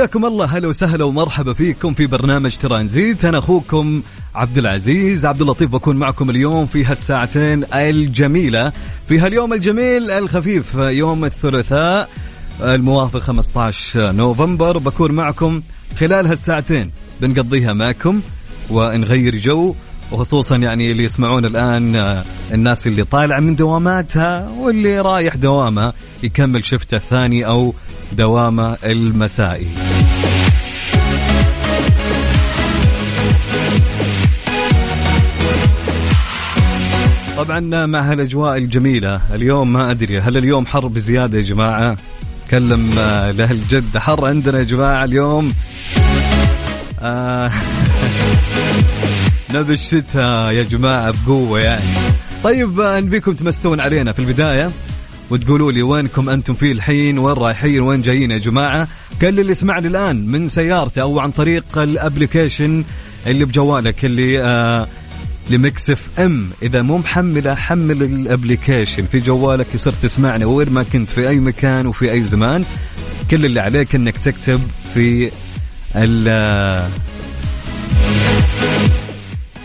حياكم الله. هلا وسهلا ومرحبا فيكم في برنامج ترانزيت أنا أخوكم عبد العزيز. عبد اللطيف بكون معكم اليوم في هالساعتين الجميلة. في هاليوم الجميل الخفيف يوم الثلاثاء الموافق 15 نوفمبر. بكون معكم خلال هالساعتين. بنقضيها معكم ونغير جو. وخصوصا يعني اللي يسمعون الآن آه، الناس اللي طالعة من دواماتها واللي رايح دوامة يكمل شفته الثاني أو دوامة المسائي. طبعا مع هالأجواء الجميلة اليوم ما أدري هل اليوم حر بزيادة يا جماعة؟ كلم آه، لأهل جدة حر عندنا يا جماعة اليوم آه نبي الشتاء يا جماعة بقوة يعني. طيب آه، نبيكم تمسون علينا في البداية وتقولوا لي وينكم أنتم فيه الحين؟ وين رايحين؟ وين جايين يا جماعة؟ كل اللي يسمعني الآن من سيارته أو عن طريق ال application اللي بجوالك اللي آه ل Mix FM. إذا مو محمله حمل ال application في جوالك يصير تسمعني وين ما كنت في أي مكان وفي أي زمان. كل اللي عليك إنك تكتب في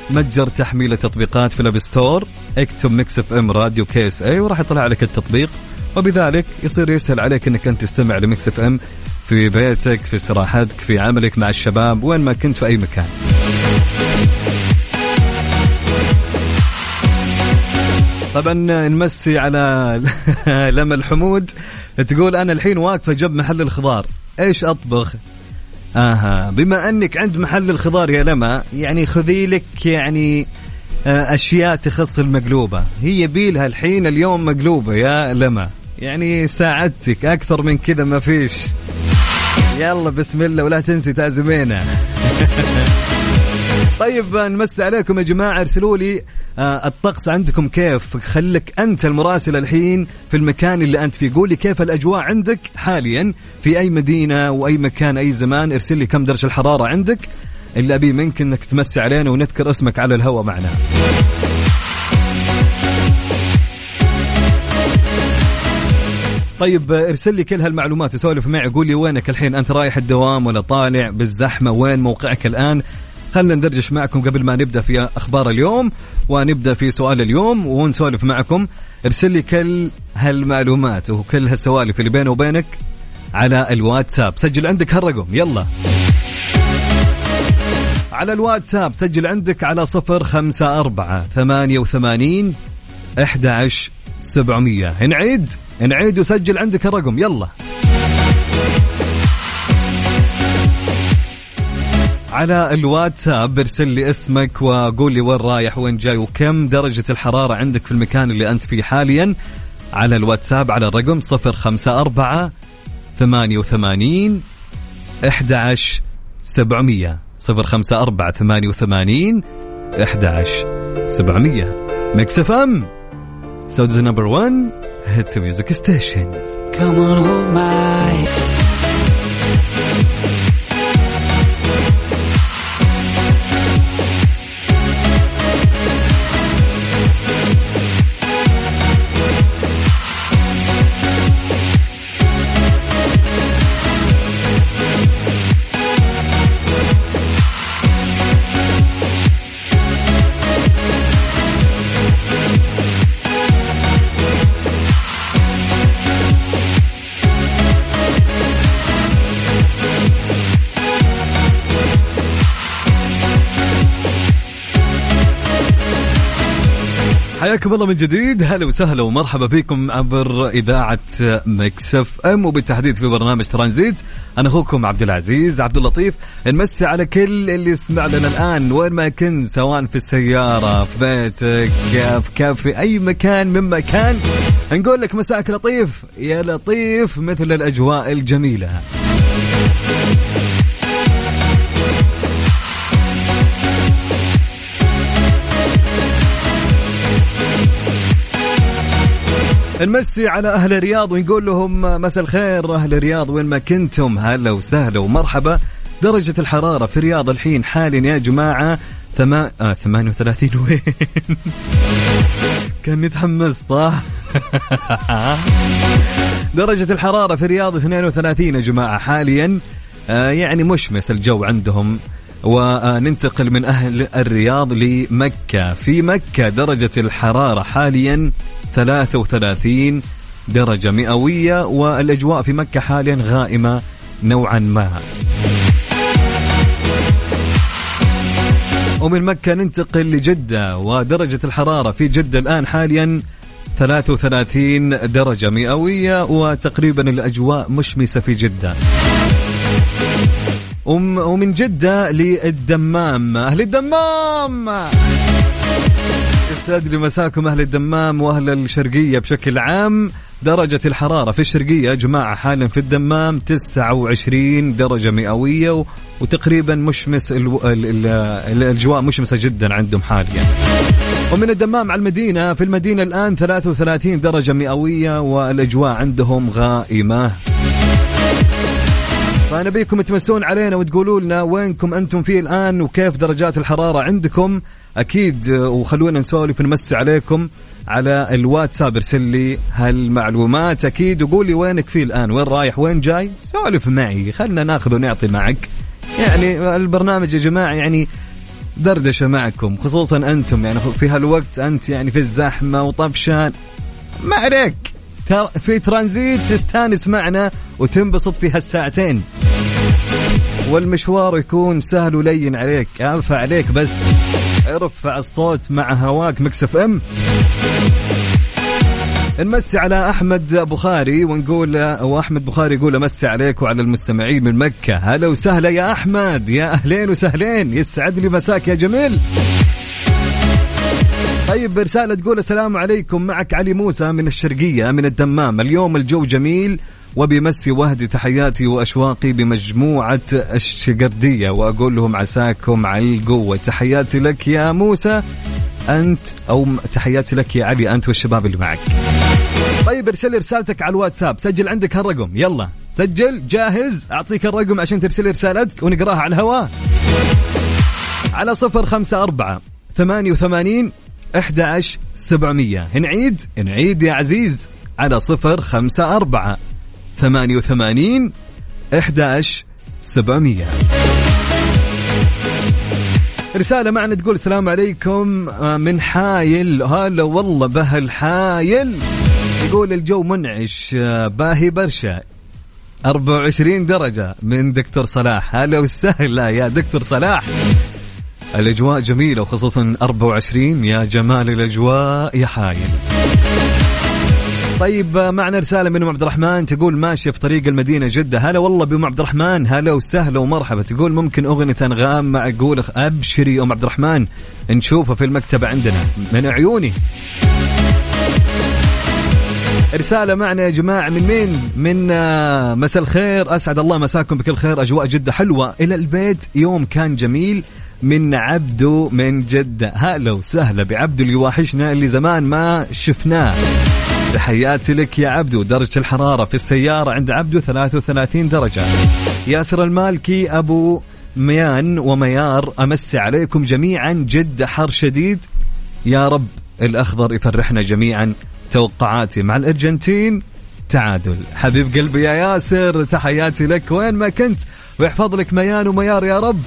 متجر تحميل التطبيقات في ال App Store اكتب Mix FM Radio KSA وراح يطلع لك التطبيق. وبذلك يصير يسهل عليك إنك أنت تستمع ل Mix FM في بيتك في استراحتك في عملك مع الشباب وين ما كنت في أي مكان. طبعا نمسي على لما الحمود تقول أنا الحين واقفة جنب محل الخضار. إيش أطبخ؟ آها. بما أنك عند محل الخضار يا لما يعني خذي لك يعني آه، أشياء تخص المقلوبة. هي بيلها الحين اليوم مقلوبة يا لما. يعني ساعدتك أكثر من كذا ما فيش. يلا بسم الله ولا تنسي تعزمينا. طيب نمسي عليكم يا جماعة ارسلوا لي آه الطقس عندكم كيف؟ خليك أنت المراسل الحين في المكان اللي أنت فيه. قولي كيف الأجواء عندك حاليا؟ في أي مدينة وأي مكان أي زمان؟ ارسل لي كم درجة الحرارة عندك. اللي أبي منك إنك تمسي علينا ونذكر اسمك على الهواء معنا. طيب ارسل لي كل هالمعلومات وسولف معي. قول لي وينك الحين؟ أنت رايح الدوام ولا طالع؟ بالزحمة؟ وين موقعك الآن؟ خلنا ندردش معكم قبل ما نبدأ في أخبار اليوم ونبدأ في سؤال اليوم ونسولف معكم. ارسل لي كل هالمعلومات وكل هالسوالف اللي بيني وبينك على الواتساب. سجل عندك هالرقم يلا. على الواتساب سجل عندك على صفر خمسة أربعة ثمانية وثمانين أحد عشر سبعمية. نعيد نعيد وسجل عندك الرقم يلا. على الواتساب ارسل لي اسمك وقول لي وين رايح وين جاي وكم درجة الحرارة عندك في المكان اللي أنت فيه حاليا. على الواتساب على الرقم صفر خمسة أربعة ثمانية وثمانين أحد عشر سبعمية. صفر خمسة أربعة ثمانية وثمانين أحد عشر سبعمية. Mix FM Saudi's number 1 hit music station Come on, hold my حياكم الله من جديد. هلا وسهلا ومرحبا فيكم عبر إذاعة مكسف أم وبالتحديد في برنامج ترانزيت. أنا أخوكم عبد العزيز عبد اللطيف. نمسي على كل اللي يسمع لنا الآن وين ما كنت سواء في السيارة في بيتك في كافي أي مكان من مكان. نقول لك مساك لطيف. يا لطيف مثل الأجواء الجميلة. نمسي على أهل الرياض ونقول لهم مساء الخير أهل الرياض وين ما كنتم؟ هلا وسهلا ومرحبا. درجة الحرارة في الرياض الحين حاليا يا جماعة ثما... آه 38 وين؟ كان يتحمس صح؟ درجة الحرارة في الرياض 32 يا جماعة حاليا. آه يعني مشمس الجو عندهم. وننتقل من أهل الرياض لمكة. في مكة درجة الحرارة حاليا 33 درجة مئوية والأجواء في مكة حاليا غائمة نوعا ما. ومن مكة ننتقل لجدة ودرجة الحرارة في جدة الآن حاليا 33 درجة مئوية وتقريبا الأجواء مشمسة في جدة. ومن جدة للدمام. أهل الدمام! يسعد لي مساكم أهل الدمام وأهل الشرقية بشكل عام. درجة الحرارة في الشرقية يا جماعة حالا في الدمام 29 درجة مئوية وتقريبا مشمس الأجواء مشمسة جدا عندهم حاليا. ومن الدمام على المدينة في المدينة الآن 33 درجة مئوية والأجواء عندهم غائمة. فنبيكم تمسون علينا وتقولوا لنا وينكم أنتم فيه الآن وكيف درجات الحرارة عندكم. أكيد وخلونا نسولف نمسي عليكم على الواتساب ارسل لي هالمعلومات. أكيد وقول لي وينك فيه الآن؟ وين رايح؟ وين جاي؟ سولف معي. خلنا ناخذ ونعطي معك. يعني البرنامج يا جماعة يعني دردشة معكم خصوصا أنتم. يعني في هالوقت أنت يعني في الزحمة وطفشان. ما عليك. في ترانزيت تستانس معنا وتنبسط في هالساعتين. والمشوار يكون سهل ولين عليك أنفع عليك بس ارفع الصوت مع هواك Mix FM. نمسي على أحمد بخاري ونقول وأحمد بخاري يقول امسي عليك وعلى المستمعين من مكة. هلا وسهلا يا أحمد يا أهلين وسهلين يسعد لي مساك يا جميل. طيب رسالة تقول السلام عليكم. معك علي موسى من الشرقية من الدمام. اليوم الجو جميل وبمسي وهدي تحياتي وأشواقي بمجموعة الشقردية وأقول لهم عساكم على القوة. تحياتي لك يا موسى. أنت أو تحياتي لك يا علي أنت والشباب اللي معك. طيب ارسل رسالتك على الواتساب. سجل عندك هالرقم. يلا. سجل. جاهز. أعطيك الرقم عشان ترسل رسالتك ونقراها على الهواء. على صفر خمسة أربعة ثمانية وثمانين أحد عشر سبعمية. نعيد نعيد يا عزيز. على صفر خمسة أربعة ثمانية وثمانين أحداش سبعمية. رسالة معنا تقول السلام عليكم آه، من حايل. هلا والله بهل حايل. يقول الجو منعش آه، باهي برشا. 24 درجة من دكتور صلاح. هلا وسهلا يا دكتور صلاح. الأجواء جميلة وخصوصا 24 يا جمال الأجواء يا حايل. طيب معنا رسالة من أم عبد الرحمن. تقول ماشية في طريق المدينة جدة. هلا والله بأم عبد الرحمن. هلا وسهلا ومرحبا. تقول ممكن أغنية أنغام مع أقول؟ أبشري أم عبد الرحمن. نشوفها في المكتبه عندنا من عيوني. رسالة معنا يا جماعة من مين؟ من آه، مساء الخير. أسعد الله مساكم بكل خير. أجواء جدة حلوة. إلى البيت يوم كان جميل. من عبدو من جدة. هلا وسهلا بعبدو اللي واحشنا اللي زمان ما شفناه. تحياتي لك يا عبدو درجة الحرارة في السيارة عند عبدو 33 درجة. ياسر المالكي أبو ميان وميار أمسي عليكم جميعا جد حر شديد. يا رب الأخضر يفرحنا جميعا. توقعاتي مع الأرجنتين تعادل. حبيب قلبي يا ياسر تحياتي لك. وين ما كنت ويحفظ لك ميان وميار يا رب.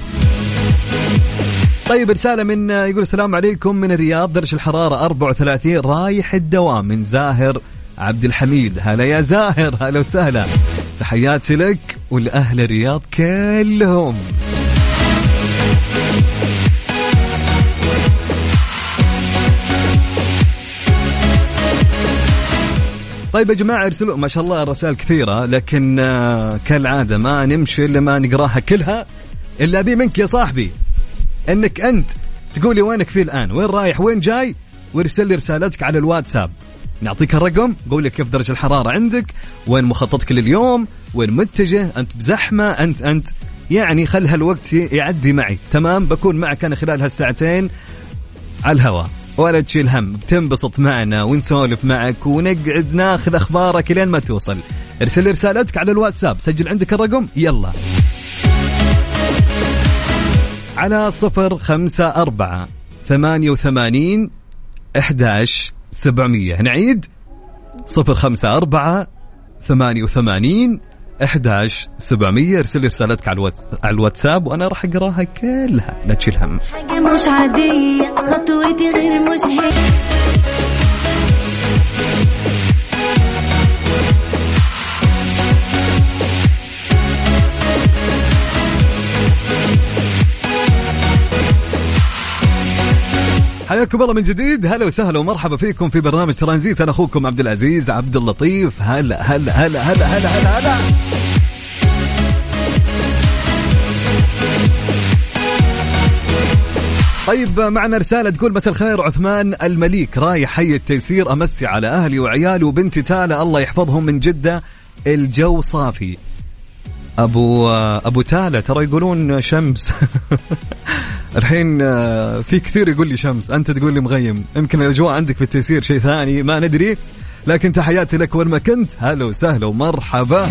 طيب رسالة من يقول السلام عليكم من الرياض درجة الحرارة 34 رايح الدوام من زاهر عبد الحميد. هلا يا زاهر هلا وسهلا. تحياتي لك ولأهل الرياض كلهم. طيب يا جماعة ارسلوا ما شاء الله الرسائل كثيرة لكن آه، كالعادة ما نمشي إلا ما نقراها كلها. إلا أبي منك يا صاحبي. إنك أنت تقولي وينك في الآن؟ وين رايح؟ وين جاي؟ وارسل لي رسالتك على الواتساب. نعطيك الرقم قول لي كيف درجة الحرارة عندك وين مخططك لليوم وين متجه أنت بزحمة أنت أنت. يعني خل هالوقت يعدي معي. تمام؟ بكون معك أنا خلال هالساعتين على الهواء. ولا تشيل هم. بتنبسط معنا ونسولف معك ونقعد ناخذ أخبارك لين ما توصل. ارسل رسالتك على الواتساب. سجل عندك الرقم؟ يلا. على صفر خمسة أربعة ثمانية وثمانين إحداش سبعمية. نعيد صفر خمسة أربعة ثمانية وثمانين 11 700 ارسل رسالتك على على الواتساب وأنا راح أقراها كلها. لا تشيل هم. حاجة مش عادية خطوتي غير مش هيك حياكم الله من جديد. هلا وسهلا ومرحبا فيكم في برنامج ترانزيت. أنا أخوكم عبد العزيز عبد اللطيف. هلا هلا هلا هلا هلا هلا, هلا. طيب معنا رسالة تقول مساء الخير عثمان المليك. رايح حي التيسير أمسي على أهلي وعيالي وبنتي تالا الله يحفظهم من جدة. الجو صافي. أبو أبو تالا ترى يقولون شمس. الحين في كثير يقول لي شمس. أنت تقول لي مغيم. يمكن الأجواء عندك في التيسير شيء ثاني ما ندري. لكن تحياتي لك وين ما كنت. هلا وسهلا ومرحبا.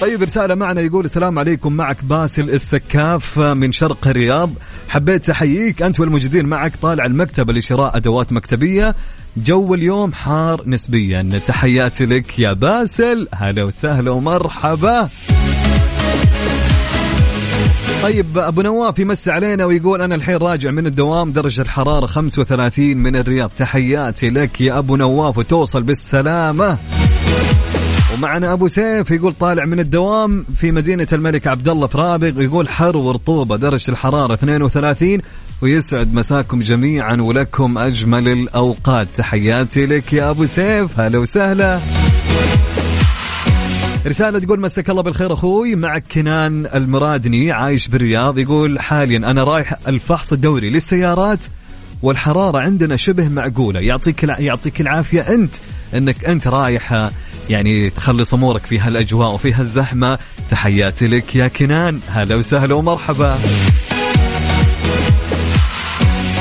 طيب رسالة معنا يقول السلام عليكم. معك باسل السكاف من شرق الرياض. حبيت أحييك. أنت والموجودين معك طالع المكتبة لشراء أدوات مكتبية. جو اليوم حار نسبيا. تحياتي لك يا باسل. هلا وسهلا ومرحبا. طيب أبو نواف يمسي علينا ويقول أنا الحين راجع من الدوام درجة الحرارة 35 من الرياض. تحياتي لك يا أبو نواف وتوصل بالسلامة. ومعنا أبو سيف يقول طالع من الدوام في مدينة الملك عبد الله في رابغ يقول حر ورطوبة درجة الحرارة 32 ويسعد مساكم جميعا ولكم أجمل الأوقات. تحياتي لك يا أبو سيف هلا وسهلا. رسالة تقول مساك الله بالخير أخوي. معك كنان المرادني عايش بالرياض يقول حاليا أنا رايح الفحص الدوري للسيارات والحرارة عندنا شبه معقولة. يعطيك يعطيك العافية أنت إنك أنت رايح يعني تخلص أمورك في هالأجواء وفي هالزحمة. تحياتي لك يا كنان. هلا وسهلا ومرحبا.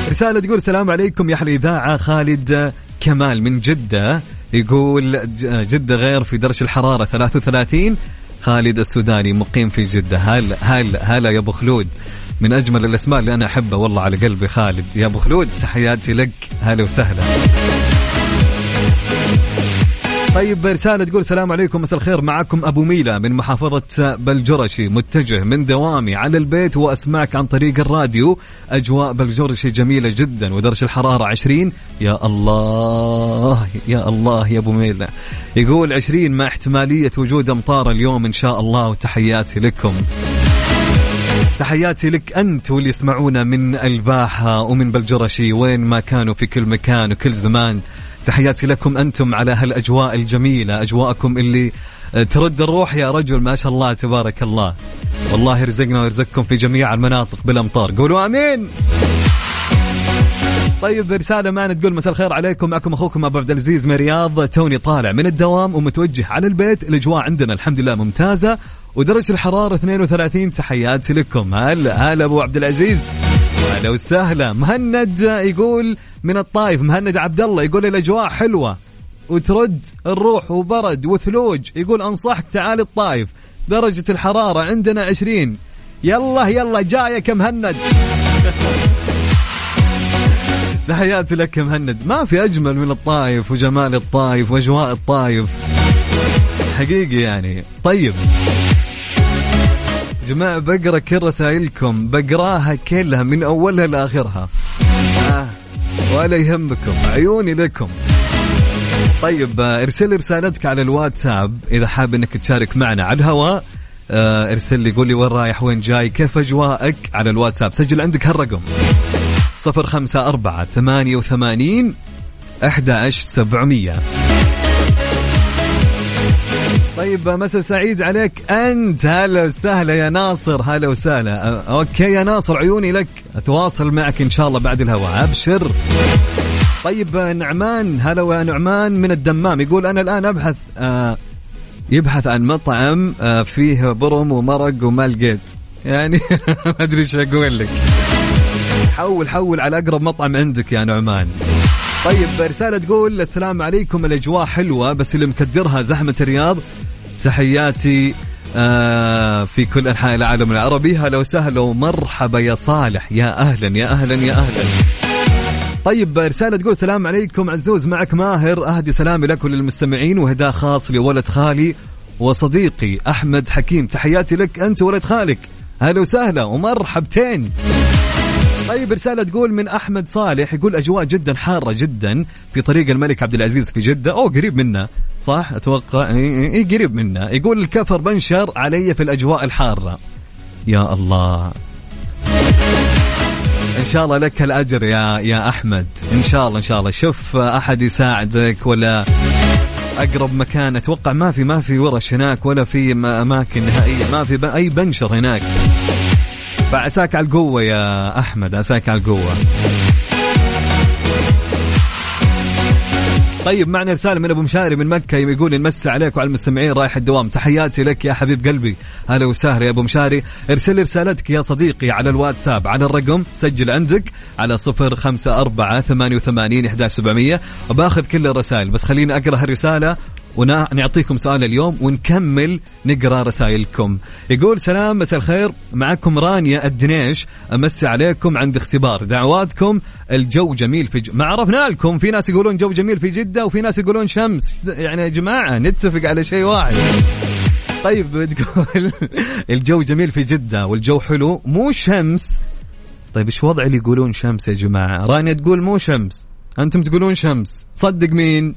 رسالة تقول السلام عليكم يا أحلى إذاعة خالد كمال من جدة. يقول جدة غير في درجة الحرارة 33 خالد السوداني مقيم في جدة. هلا هلا هلا يا أبو خلود. من أجمل الأسماء اللي أنا أحبها والله على قلبي خالد. يا أبو خلود تحياتي لك. هلا وسهلا. طيب رسالة تقول السلام عليكم مساء الخير. معكم أبو ميلا من محافظة بلجرشي متجه من دوامي على البيت وأسمعك عن طريق الراديو. أجواء بلجرشي جميلة جدا ودرجة الحرارة 20 يا الله يا الله يا أبو ميلا يقول 20 مع احتمالية وجود أمطار اليوم إن شاء الله وتحياتي لكم. تحياتي لك أنت واللي يسمعونا من الباحة ومن بلجرشي وين ما كانوا في كل مكان وكل زمان. تحياتي لكم أنتم على هالأجواء الجميلة أجواءكم اللي ترد الروح يا رجل ما شاء الله تبارك الله. والله يرزقنا ويرزقكم في جميع المناطق بالأمطار. قولوا آمين. طيب رسالة معنا تقول مساء الخير عليكم. معكم أخوكم أبو عبد العزيز من رياض توني طالع من الدوام ومتوجه على البيت. الأجواء عندنا الحمد لله ممتازة. ودرجة الحرارة 32 تحياتي لكم. هلا هلا أبو عبد العزيز. هلا وسهلا. مهند يقول من الطايف مهند عبد الله يقول الأجواء حلوة وترد الروح وبرد وثلوج. يقول أنصحك تعال الطايف درجة الحرارة عندنا 20 يلا يلا جايك مهند. تحياتي لك مهند. ما في أجمل من الطايف وجمال الطايف وأجواء الطايف. حقيقي يعني. طيب. جماعة بقرأ كل رسائلكم. بقراها كلها من أولها لاخرها آه ولا يهمكم. عيوني لكم. طيب ارسل لي رسالتك على الواتساب إذا حاب إنك تشارك معنا على الهواء. آه ارسل لي قول لي وين رايح وين جاي كيف أجواءك؟ على الواتساب. سجل عندك هالرقم. صفر خمسة أربعة ثمانية وثمانين أحد سبعمية. طيب مساء سعيد عليك. أنت هلا وسهلا يا ناصر هلا وسهلا. أوكي يا ناصر عيوني لك. أتواصل معك إن شاء الله بعد الهواء. أبشر. طيب نعمان هلا نعمان من الدمام. يقول أنا الآن أبحث آه يبحث عن مطعم آه فيه برم ومرق وما لقيت يعني ما أدري إيش أقول لك. حول حول على أقرب مطعم عندك يا نعمان. طيب رسالة تقول السلام عليكم. الأجواء حلوة بس اللي مكدرها زحمة الرياض. تحياتي آه في كل أنحاء العالم العربي. هلا وسهلا ومرحبا يا صالح. يا أهلا يا أهلا يا أهلا. طيب رسالة تقول السلام عليكم عزوز. معك ماهر. أهدي سلامي لك وللمستمعين. وهداء خاص لولد خالي وصديقي أحمد حكيم. تحياتي لك أنت ولد خالك. هلا وسهلا ومرحبتين. طيب رسالة تقول من أحمد صالح يقول أجواء جدا حارة جدا في طريق الملك عبد العزيز في جدة. أو قريب منا صح؟ أتوقع إي قريب منا. يقول الكفر بنشر علي في الأجواء الحارة. يا الله. إن شاء الله لك الأجر يا يا أحمد. إن شاء الله إن شاء الله. شوف أحد يساعدك ولا أقرب مكان. أتوقع ما في ما في ورش هناك ولا في أماكن نهائية. ما في أي بنشر هناك. فعساك على القوة يا أحمد عساك على القوة. طيب معنا رسالة من أبو مشاري من مكة يقول نمسي عليك وعلى المستمعين رايح الدوام. تحياتي لك يا حبيب قلبي. هلا وسهلا يا أبو مشاري. ارسل رسالتك يا صديقي على الواتساب على الرقم سجل عندك على صفر خمسة أربعة ثمانية وثمانين وباخذ كل الرسائل بس خليني أقرأ الرسالة ونعطيكم سؤال اليوم ونكمل نقرأ رسائلكم. يقول سلام مساء الخير. معكم رانيا الدنيش. امسي عليكم عند اختبار. دعواتكم الجو جميل في ج... ما عرفنا لكم. في ناس يقولون جو جميل في جدة وفي ناس يقولون شمس. يعني يا جماعة نتفق على شيء واحد. طيب تقول الجو جميل في جدة والجو حلو مو شمس. طيب إيش وضع اللي يقولون شمس يا جماعة؟ رانيا تقول مو شمس. أنتم تقولون شمس. صدق مين؟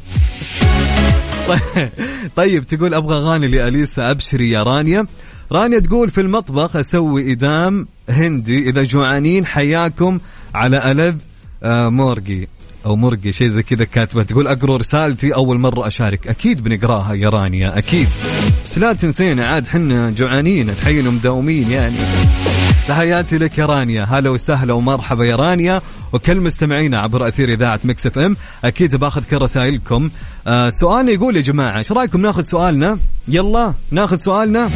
طيب تقول أبغى أغاني لأليسا أبشري يا رانيا. رانيا تقول في المطبخ أسوي إدام هندي. إذا جوعانين حياكم على ألذ آه مورجي أو مرقي شيء زي كذا كاتبة. تقول أقرأ رسالتي أول مرة أشارك. أكيد بنقراها يا رانيا أكيد. بس لا تنسينا عاد حنا جوعانين الحين ومداومين يعني. تحياتي لك يا رانيا. هلا وسهلا ومرحبا يا رانيا. وكل مستمعينا عبر أثير إذاعة Mix FM أكيد بآخذ كل رسائلكم. آه سؤالنا يقول يا جماعة إيش رأيكم ناخذ سؤالنا؟ يلا ناخذ سؤالنا.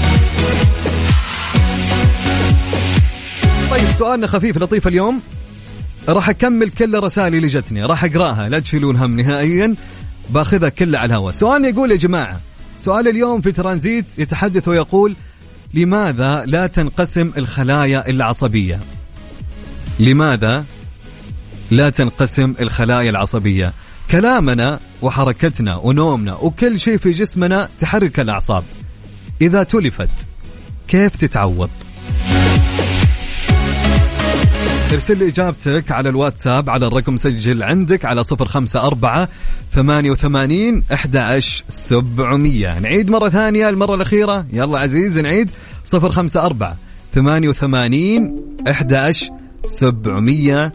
طيب سؤالنا خفيف لطيف اليوم. راح أكمل كل الرسائل اللي جتني راح أقراها لا تشيلون هم نهائيا. بآخذها كلها على الهواء. سؤالنا يقول يا جماعة سؤال اليوم في ترانزيت يتحدث ويقول لماذا لا تنقسم الخلايا العصبية؟ لماذا لا تنقسم الخلايا العصبية؟ كلامنا وحركتنا ونومنا وكل شيء في جسمنا تحرك الأعصاب. إذا تلفت كيف تتعوض؟ ارسل لي إجابتك على الواتساب على الرقم سجل عندك على صفر خمسة أربعة ثمانية وثمانين أحد سبعمية. نعيد مرة ثانية المرة الأخيرة. يلا عزيز نعيد. صفر خمسة أربعة ثمانية وثمانين أحد سبعمية.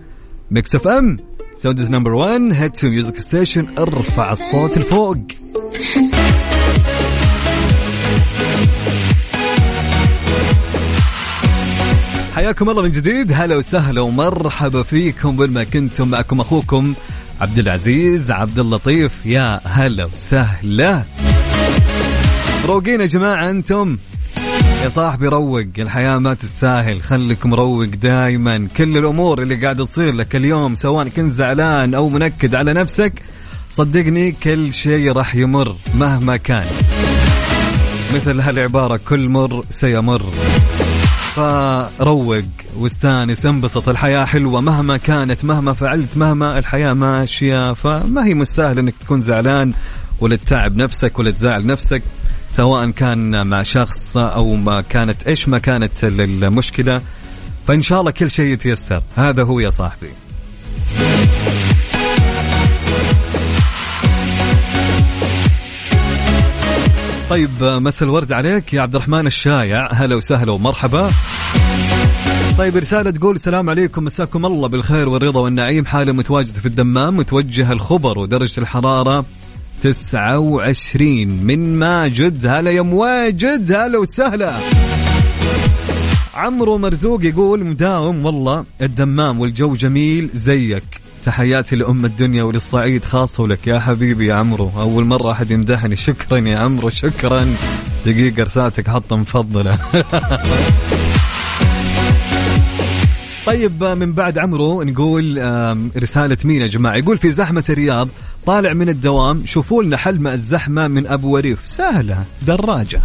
Mix FM Saudi's number 1 hits music station ارفع الصوت لفوق. حياكم الله من جديد. هلا وسهلا ومرحبا فيكم وين ما كنتم. معكم أخوكم عبد العزيز عبد اللطيف. يا هلا وسهلا. روقين يا جماعة أنتم. يا صاحبي روق الحياة ما تستاهل. خليك مروق دايما. كل الأمور اللي قاعدة تصير لك اليوم سواء كنت زعلان أو منكد على نفسك صدقني كل شيء راح يمر مهما كان. مثل هالعبارة كل مر سيمر. فروق واستانس انبسط الحياة حلوة مهما كانت مهما فعلت مهما الحياة ماشية. فما هي مستاهل إنك تكون زعلان ولا تتعب نفسك ولا تزعل نفسك سواء كان مع شخص أو ما كانت إيش ما كانت المشكلة فإن شاء الله كل شيء يتيسر. هذا هو يا صاحبي. طيب مسا الورد عليك يا عبد الرحمن الشايع. هلا وسهلا ومرحبا. طيب رسالة تقول السلام عليكم مساكم الله بالخير والرضا والنعيم. حالة متواجدة في الدمام متوجه الخبر ودرجة الحرارة 29 من ماجد هلا يا مواجد هلا وسهلا. عمرو مرزوق يقول مداوم والله الدمام والجو جميل زيك. تحياتي لأم الدنيا وللصعيد خاصة ولك يا حبيبي يا عمرو. أول مرة أحد يمدحني. شكرا يا عمرو شكرا. دقيقة رسالتك حطة مفضلة. طيب من بعد عمرو نقول رسالة مين يا جماعة؟ يقول في زحمة الرياض طالع من الدوام شوفوا لنا حل مع الزحمة من أبو وريف. سهلة دراجة.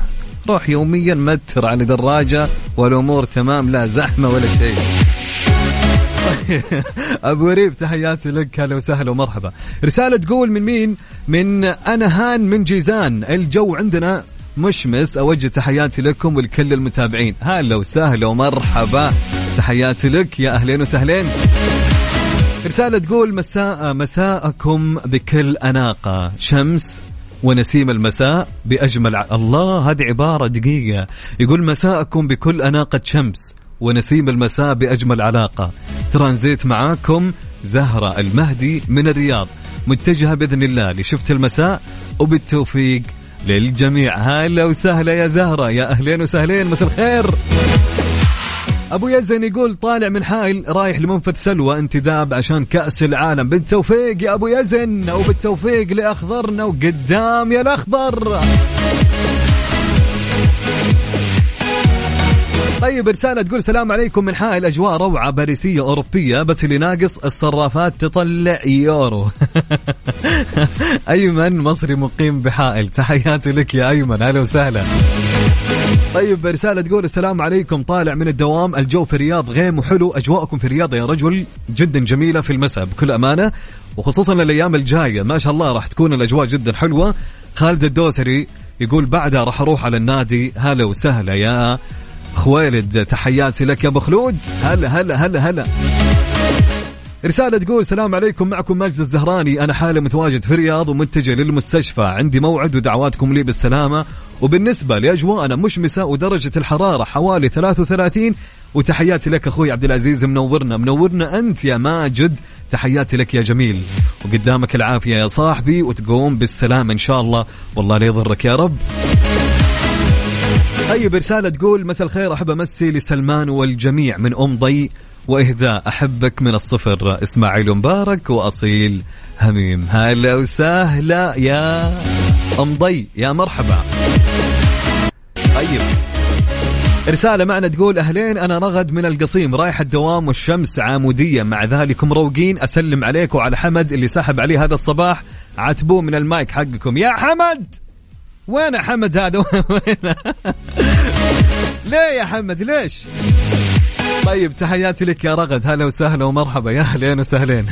روح يوميا متر على دراجة والأمور تمام لا زحمة ولا شيء. ابو وريف تحياتي لك هلا وسهلا ومرحبا. رسالة تقول من مين؟ من أنا هان من جيزان. الجو عندنا مشمس. أوجه تحياتي لكم ولكل المتابعين. هلا وسهلا ومرحبا. تحياتي لك يا أهلين وسهلين. رسالة تقول مساء مساءكم بكل أناقة. شمس ونسيم المساء بأجمل ع... الله هذه عبارة دقيقة. يقول مساءكم بكل أناقة شمس. ونسيم المساء بأجمل علاقة. ترانزيت معاكم زهرة المهدي من الرياض. متجهة بإذن الله لشفت المساء وبالتوفيق للجميع. هلا وسهلا يا زهرة. يا أهلين وسهلين مساء الخير. أبو يزن يقول طالع من حائل رايح لمنفذ سلوى انتداب عشان كأس العالم. بالتوفيق يا أبو يزن وبالتوفيق لأخضرنا وقدام يا الأخضر. طيب رسالة تقول السلام عليكم من حائل أجواء روعة باريسية أوروبية بس اللي ناقص الصرافات تطلع يورو. أيمن مصري مقيم بحائل. تحياتي لك يا أيمن أهلا وسهلا. طيب رسالة تقول السلام عليكم طالع من الدوام الجو في الرياض غيم وحلو أجواءكم في الرياض يا رجل جدا جميلة في المساء بكل أمانة. وخصوصا الأيام الجاية ما شاء الله راح تكون الأجواء جدا حلوة. خالد الدوسري يقول بعدها راح أروح على النادي. هلا وسهلا يا خويلد تحياتي لك يا أبو خلود. هلا هلا هلا هلا. رسالة تقول السلام عليكم. معكم ماجد الزهراني. أنا حالي متواجد في الرياض ومتجه للمستشفى. عندي موعد ودعواتكم لي بالسلامة. وبالنسبة لأجواءنا مشمسة ودرجة الحرارة حوالي 33 وتحياتي لك أخوي عبد العزيز منورنا. منورنا أنت يا ماجد. تحياتي لك يا جميل. وقدامك العافية يا صاحبي وتقوم بالسلامة إن شاء الله. والله لا يضرك يا رب. طيب رسالة تقول مساء الخير أحب أمسي لسلمان والجميع من أم ضي وإهداء أحبك من الصفر إسماعيل مبارك وأصيل هميم. هلا وسهلا يا أم ضي يا مرحبا. طيب رسالة معنا تقول أهلين أنا رغد من القصيم رايح الدوام والشمس عامودية مع ذلك مروقين أسلم عليك وعلى حمد اللي سحب عليه هذا الصباح. عاتبوه من المايك حقكم. يا حمد! وين حمد؟ هذا وين؟ ليه يا حمد؟ ليش؟ طيب تحياتي لك يا رغد. هلا وسهلا ومرحبا. يا أهلين وسهلين.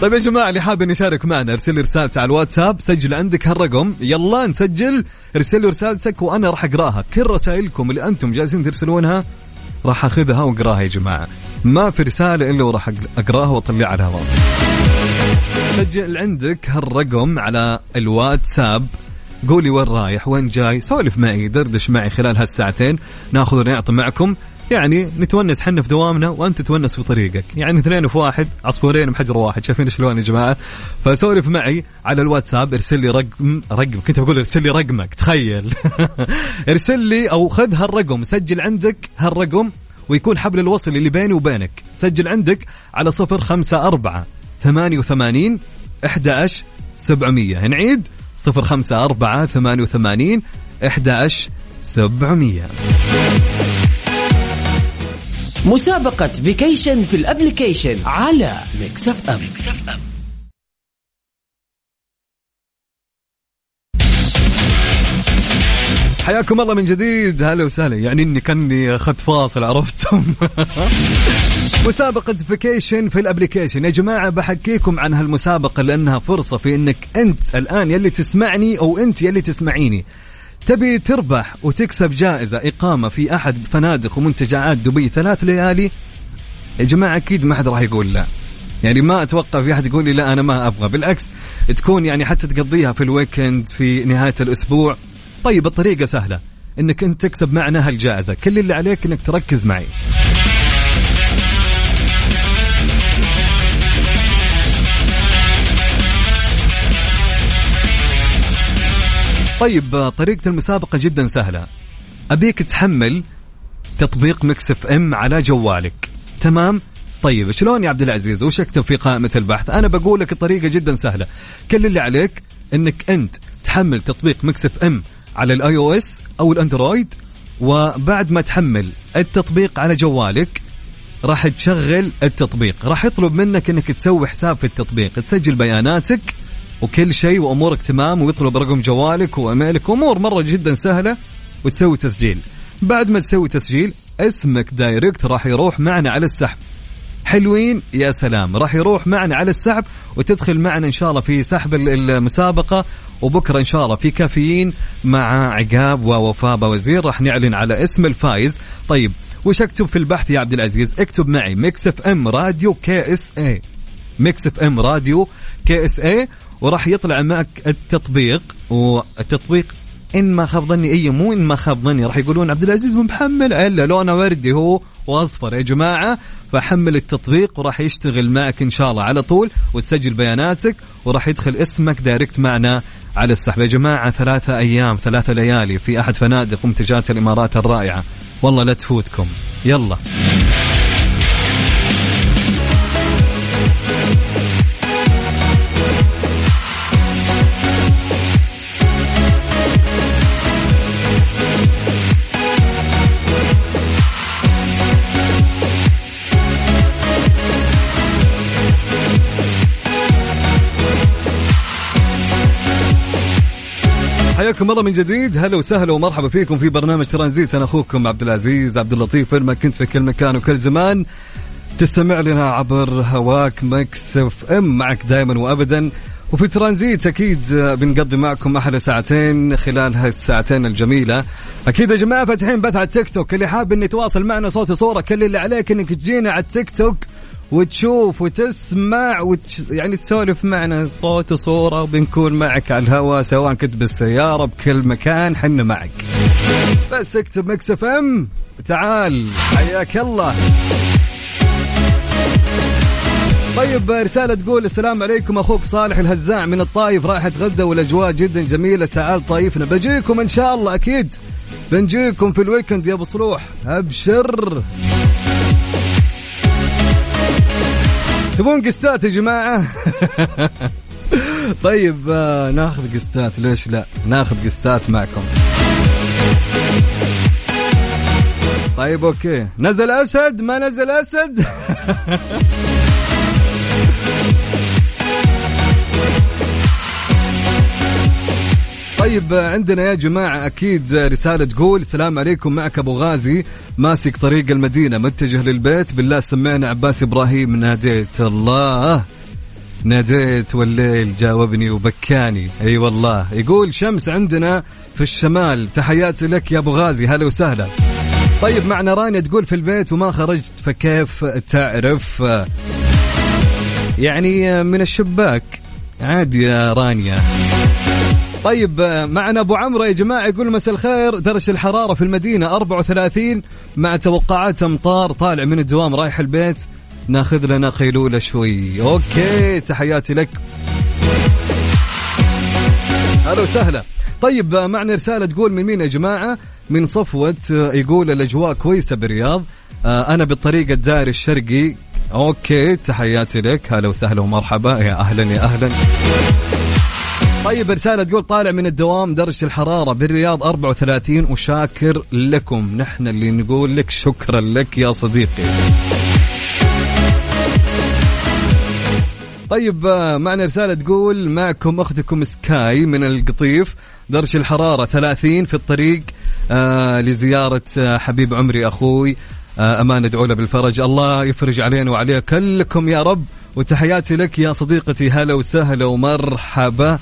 طيب يا جماعة اللي حاب يشارك معنا ارسل لي رسالة على الواتساب. سجل عندك هالرقم. يلا نسجل. ارسل لي رسالتك وأنا راح أقراها. كل رسائلكم اللي أنتم جالسين ترسلونها راح أخذها وأقراها يا جماعة. ما في رسالة إلا وراح أقراها واطلعها على الهواء. سجل عندك هالرقم على الواتساب. قولي وين رايح وين جاي سولف معي دردش معي خلال هالساعتين ناخذ ونعطي معكم. يعني نتونس حنا في دوامنا وأنت تتونس في طريقك. يعني اثنين في واحد عصفورين بحجر واحد شايفين شلون يا جماعة؟ فسولف معي على الواتساب ارسل لي رقم رقم كنت بقول ارسل لي رقمك تخيل. ارسل لي أو خذ هالرقم سجل عندك هالرقم ويكون حبل الوصل اللي بيني وبينك. سجل عندك على صفر خمسة أربعة ثمانية وثمانين أحد سبعمية. نعيد صفر خمسة أربعة ثمانية وثمانين أحد سبعمية. مسابقة vacation في ال application على Mix FM حياكم الله من جديد. هلا وسهلا. يعني إني كأني اخذت فاصل عرفتم؟ مسابقة vacation في ال application يا جماعة بحكيكم عن هالمسابقة لأنها فرصة في إنك أنت الآن يلي تسمعني أو أنت يلي تسمعيني. تبي تربح وتكسب جائزة إقامة في أحد فنادق ومنتجعات دبي ثلاث ليالي؟ يا جماعة أكيد ما حد راح يقول لا. يعني ما أتوقع في أحد يقول لي لا أنا ما أبغى. بالعكس تكون يعني حتى تقضيها في ال weekend في نهاية الأسبوع. طيب الطريقة سهلة. إنك أنت تكسب معنا هالجائزة كل اللي عليك إنك تركز معي. طيب طريقة المسابقة جدا سهلة. أبيك تحمل تطبيق Mix FM على جوالك. تمام؟ طيب شلون يا عبد العزيز؟ وش اكتب في قائمة البحث؟ أنا بقول لك الطريقة جدا سهلة. كل اللي عليك إنك أنت تحمل تطبيق Mix FM على ال iOS أو ال Android وبعد ما تحمل التطبيق على جوالك راح تشغل التطبيق. راح يطلب منك إنك تسوي حساب في التطبيق تسجل بياناتك وكل شيء وأمورك تمام ويطلب رقم جوالك وإيميلك امور مرة جدا سهلة وتسوي تسجيل. بعد ما تسوي تسجيل اسمك direct راح يروح معنا على السحب. حلوين؟ يا سلام. راح يروح معنا على السحب وتدخل معنا إن شاء الله في سحب المسابقة وبكرة إن شاء الله في كافيين مع عقاب ووفاء وزير راح نعلن على اسم الفايز طيب وش أكتب في البحث يا عبد العزيز؟ اكتب معي. ميكس إف إم راديو كي إس اي ميكس إف إم راديو كي إس اي وراح يطلع معك التطبيق والتطبيق إن ما خاب ظني إي مو إن ما خاب ظني راح يقولون عبد العزيز محمل إلا لونه وردي هو وأصفر يا جماعة فحمل التطبيق وراح يشتغل معك إن شاء الله على طول وتسجل بياناتك وراح يدخل اسمك دايركت معنا على السحب. يا جماعة ثلاثة أيام ثلاثة ليالي في أحد فنادق ومنتجات الإمارات الرائعة. والله لا تفوتكم. يلا. حياكم الله من جديد. هلا وسهلا ومرحبا فيكم في برنامج ترانزيت. أنا أخوكم عبد العزيز عبد اللطيف وين ما كنت في كل مكان وكل زمان. تستمع لنا عبر هواك Mix FM معك دائما وابدا. وفي ترانزيت أكيد بنقضي معكم أحلى ساعتين خلال هالساعتين الجميلة. أكيد يا جماعة فاتحين بث على التيك توك. اللي حاب إنه يتواصل معنا صوت وصوره كل اللي عليك إنك تجينا على التيك توك. وتشوف وتسمع وتش... يعني تسولف معنا. صوت وصورة وبنكون معك على الهواء سواء كنت بالسيارة بكل مكان حنا معك. بس اكتب Mix FM. تعال حياك الله. طيب رسالة تقول السلام عليكم أخوك صالح الهزاع من الطايف رايح اتغدى والأجواء جدا جميلة تعال طايفنا. بجيكم إن شاء الله أكيد. بنجيكم في ال weekend يا أبو صلوح أبشر. تبون guest ات يا جماعة؟ طيب آه ناخذ guest ات. ليش لا؟ ناخذ guest ات معكم. طيب okay. نزل أسد؟ ما نزل أسد؟ طيب عندنا يا جماعة أكيد رسالة تقول السلام عليكم معك أبو غازي ماسك طريق المدينة متجه للبيت بالله سمعنا عباس إبراهيم ناديت الله ناديت والليل جاوبني وبكاني. أي أيوة والله. يقول شمس عندنا في الشمال تحياتي لك يا أبو غازي هلا وسهلا. طيب معنا رانيا تقول في البيت وما خرجت فكيف تعرف؟ يعني من الشباك. عادي يا رانيا. طيب معنا أبو عمرو. يا جماعة يقول مساء الخير. درجه الحرارة في المدينة 34 مع توقعات أمطار. طالع من الدوام رايح البيت. ناخذ لنا قيلوله شوي. أوكي تحياتي لك. أهلا وسهلا. طيب معنا رسالة تقول من مين يا جماعة؟ من صفوة يقول الأجواء كويسة بالرياض. أنا بالطريق الدائري الشرقي. أوكي تحياتي لك. هلا وسهلا ومرحبا. يا أهلا يا أهلا. طيب رسالة تقول طالع من الدوام درجة الحرارة بالرياض 34 وشاكر لكم. نحن اللي نقول لك شكرا لك يا صديقي. طيب معنا رسالة تقول معكم أختكم سكاي من القطيف. درجة الحرارة 30 في الطريق آه لزيارة آه حبيب عمري أخوي. آه أمان ادعو له بالفرج. الله يفرج علينا وعليه كلكم يا رب. وتحياتي لك يا صديقتي هلا وسهلا ومرحبا.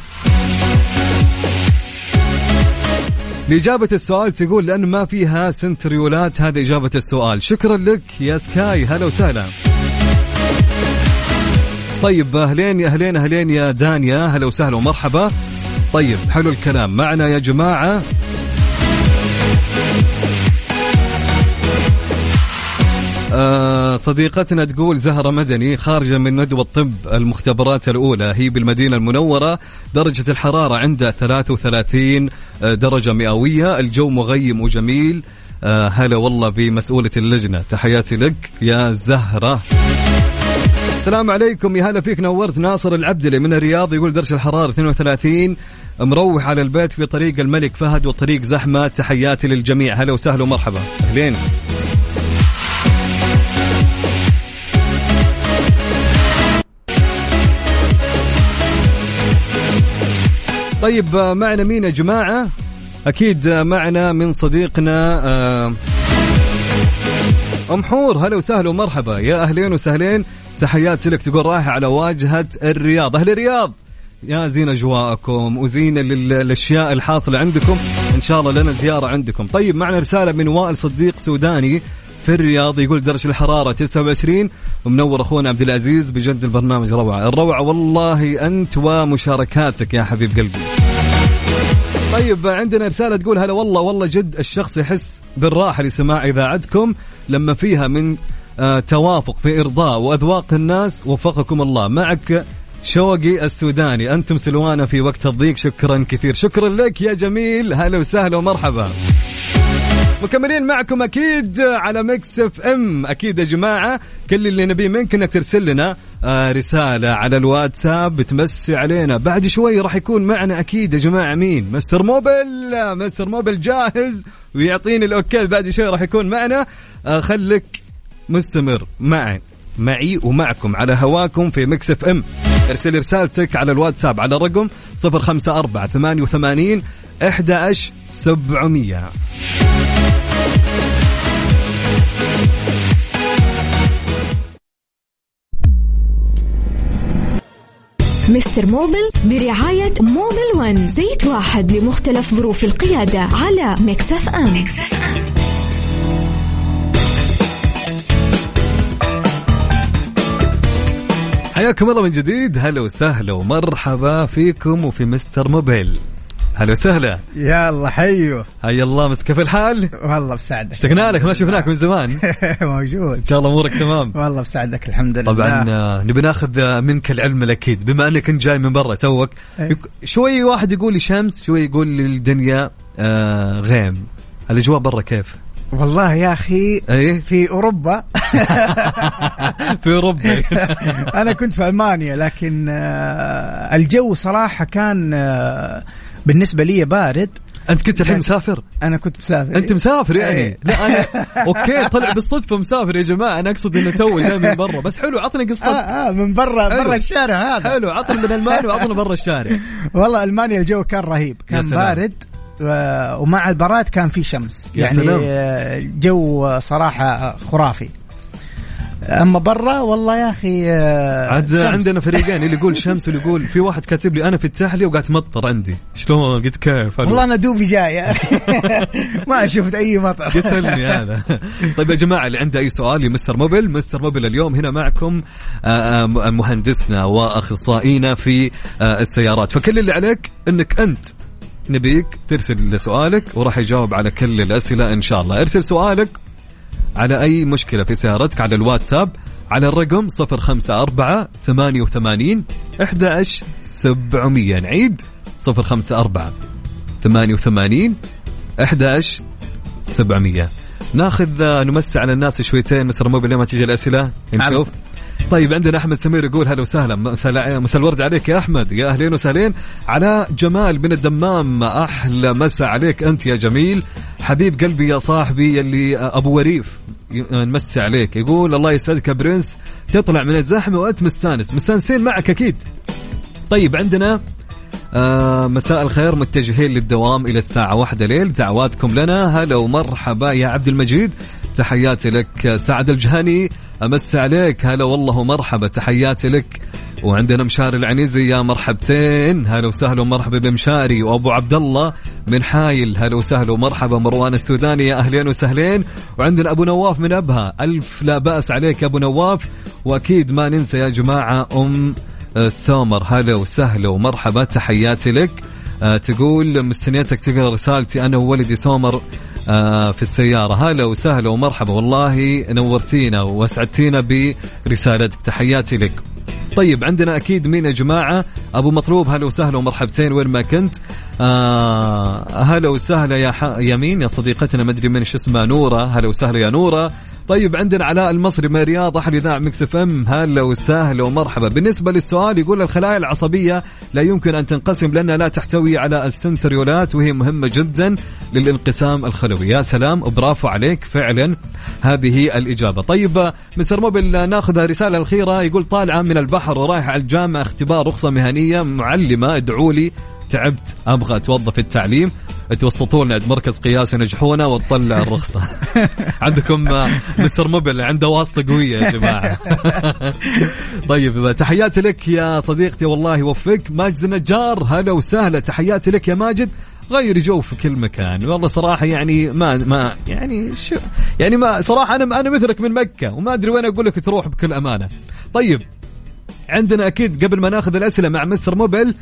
لإجابة السؤال تقول لأن ما فيها سنتريولات هذه إجابة السؤال. شكرا لك يا سكاي هلا وسهلا. طيب أهلين يا أهلين أهلين يا دانيا هلا وسهلا ومرحبا. طيب حلو الكلام. معنا يا آه صديقتنا تقول زهرة مدني خارجة من ندوة طب المختبرات الأولى. هي بالمدينة المنورة درجة الحرارة عندها 33 آه، درجة مئوية. الجو مغيم وجميل. آه هلا والله بمسؤولة اللجنة. تحياتي لك يا زهرة. السلام عليكم. يا هلا فيك نورت. ناصر العبدلي من الرياض يقول درجة الحرارة 32 مروح على البيت في طريق الملك فهد والطريق زحمة. تحياتي للجميع. هلا وسهلا ومرحبا. أهلين. طيب آه، معنا مين يا جماعة؟ أكيد آه، معنا من صديقنا آه، أم حور. هلا وسهلا ومرحبا. يا أهلين وسهلين. تحيات لك تقول رايحة على واجهة الرياض. أهل الرياض يا زين أجواءكم وزين الأشياء الحاصلة عندكم. إن شاء الله لنا زيارة عندكم. طيب معنا رسالة من وائل صديق سوداني. في الرياض يقول درجة الحرارة 29 ومنور أخونا عبد العزيز بجد البرنامج روعة. الروعة والله أنت ومشاركاتك يا حبيب قلبي. طيب عندنا رسالة تقول هلا والله والله جد الشخص يحس بالراحة لسماع إذاعتكم لما فيها من آه توافق في إرضاء وأذواق الناس. وفقكم الله. معك شوقي السوداني. أنتم سلوانا في وقت الضيق. شكرا كثير. شكرا لك يا جميل. هلا وسهلا ومرحبا. مكملين معكم أكيد على Mix FM أكيد يا جماعة كل اللي نبيه منك إنك ترسل لنا آه، رسالة على الواتساب بتمسي علينا. بعد شوي راح يكون معنا أكيد يا جماعة مين؟ Mister Mobil. Mister Mobil جاهز ويعطيني ال okay. بعد شوي راح يكون معنا. آه، خليك مستمر معي معي ومعكم على هواكم في Mix FM ارسل رسالتك على الواتساب على الرقم 054 88 11700 Mister Mobil برعاية Mobil One زيت واحد لمختلف ظروف القيادة على Mix FM, Mix FM. حياكم الله من جديد هلا وسهلا ومرحبا فيكم وفي Mister Mobil هلا وسهلا. يا الله حيو. هيا الله مسك في الحال؟ والله بسعدك. اشتقنا لك ما شفناك من زمان. موجود. إن شاء الله أمورك تمام. والله بسعدك الحمد لله. طبعا آه، نبي ناخذ آه، منك العلم الأكيد. بما أنك انت جاي من برا توك إيه. شوي واحد يقول لي شمس شوي يقول لي الدنيا آه، غيم. الاجواء برا كيف؟ والله يا أخي إيه؟ في أوروبا. في أوروبا. أنا كنت في ألمانيا لكن الجو صراحة كان بالنسبة لي بارد أنت كنت الحين مسافر؟ أنا كنت مسافر. أنت مسافر يعني؟ أيه. لا أنا okay طلع بالصدفة مسافر يا جماعة. أنا أقصد إنه تو جاي من برا. بس حلو عطني قصتك آه, آه من برا برا الشارع هذا. حلو عطني من ألمانيا وعطني برا الشارع. والله ألمانيا الجو كان رهيب. كان بارد ومع البراد كان في شمس. يعني سلام. الجو صراحة خرافي. أما برا والله يا أخي آه، عاد عندنا فريقين اللي يقول شمس واللي يقول في واحد كاتب لي أنا في التحلي وقاعد تمطر عندي. شلون؟ قلت كيف؟ والله أنا دوبي جاي. ما شفت أي مطر. قتلني هذا. طيب يا جماعة اللي عنده أي سؤال لمستر موبل مستر موبل اليوم هنا معكم آه، آه، مهندسنا وأخصائينا في السيارات. فكل اللي عليك إنك أنت نبيك ترسل سؤالك وراح يجاوب على كل الأسئلة إن شاء الله. ارسل سؤالك على أي مشكلة في سيارتك على الواتساب على الرقم 054 88 11 700 نعيد. 054 88 11 700 ناخذ نمسي على الناس شويتين مسر موبيل ما تيجي الأسئلة؟ نشوف. طيب عندنا أحمد سمير يقول هلا وسهلا مساء الورد عليك يا أحمد. يا أهلين وسهلين. على جمال من الدمام أحلى مسا عليك أنت يا جميل. حبيب قلبي يا صاحبي اللي أبو وريف نمسي عليك. يقول الله يسعدك يا برنس. تطلع من الزحمة وأنت مستانس. مستانسين معك أكيد. طيب عندنا آه مساء الخير متجهين للدوام إلى الساعة واحدة ليل. دعواتكم لنا. هلا ومرحبا يا عبد المجيد. تحياتي لك سعد الجهني. أمس عليك. هلا والله ومرحبا. تحياتي لك. وعندنا مشاري العنيزي يا مرحبتين. هلا وسهلا ومرحبا بمشاري. وأبو عبد الله. من حايل. هلا وسهلا ومرحبا مروان السوداني. يا أهلين وسهلين. وعندنا أبو نواف من أبها. ألف لا بأس عليك أبو نواف. وأكيد ما ننسى يا جماعة أم سومر. هلا وسهلا ومرحبا. تحياتي لك. أه تقول مستنيتك تقرأ رسالتي. أنا وولدي سومر آه في السيارة. هلا وسهلا ومرحبا. والله نورتينا وأسعدتينا برسالتك. تحياتي لك. طيب عندنا أكيد مين يا جماعة؟ أبو مطلوب هلا وسهلا ومرحبتين وين ما كنت؟ آه هلا وسهلا يا ح... يا مين يا صديقتنا ما أدري من شو اسمها نورة. هلا وسهلا يا نورة. طيب عندنا علاء المصري من الرياض أحلى إذاعة Mix FM. هلا وسهلا ومرحبا. بالنسبة للسؤال يقول الخلايا العصبية لا يمكن أن تنقسم لأنها لا تحتوي على السنتريولات وهي مهمة جدا للانقسام الخلوي. يا سلام برافو عليك فعلا هذه الإجابة. طيب Mister Mobil ناخذ رسالة الأخيرة يقول طالعة من البحر ورايح على الجامعة اختبار رخصة مهنية معلمة ادعوا لي تعبت أبغى أتوظف في التعليم. توسطوا لنا مركز قياس ينجحونا وتطلع الرخصة. عندكم مستر موبل عنده واسطة قوية يا جماعة. طيب تحياتي لك يا صديقتي والله يوفقك. ماجد النجار هلا وسهلا. تحياتي لك يا ماجد. غير جو في كل مكان. والله صراحة يعني ما ما يعني شو يعني ما صراحة أنا أنا مثلك من مكة وما أدري وين أقول لك تروح بكل أمانة. طيب عندنا أكيد قبل ما ناخذ الأسئلة مع مستر موبل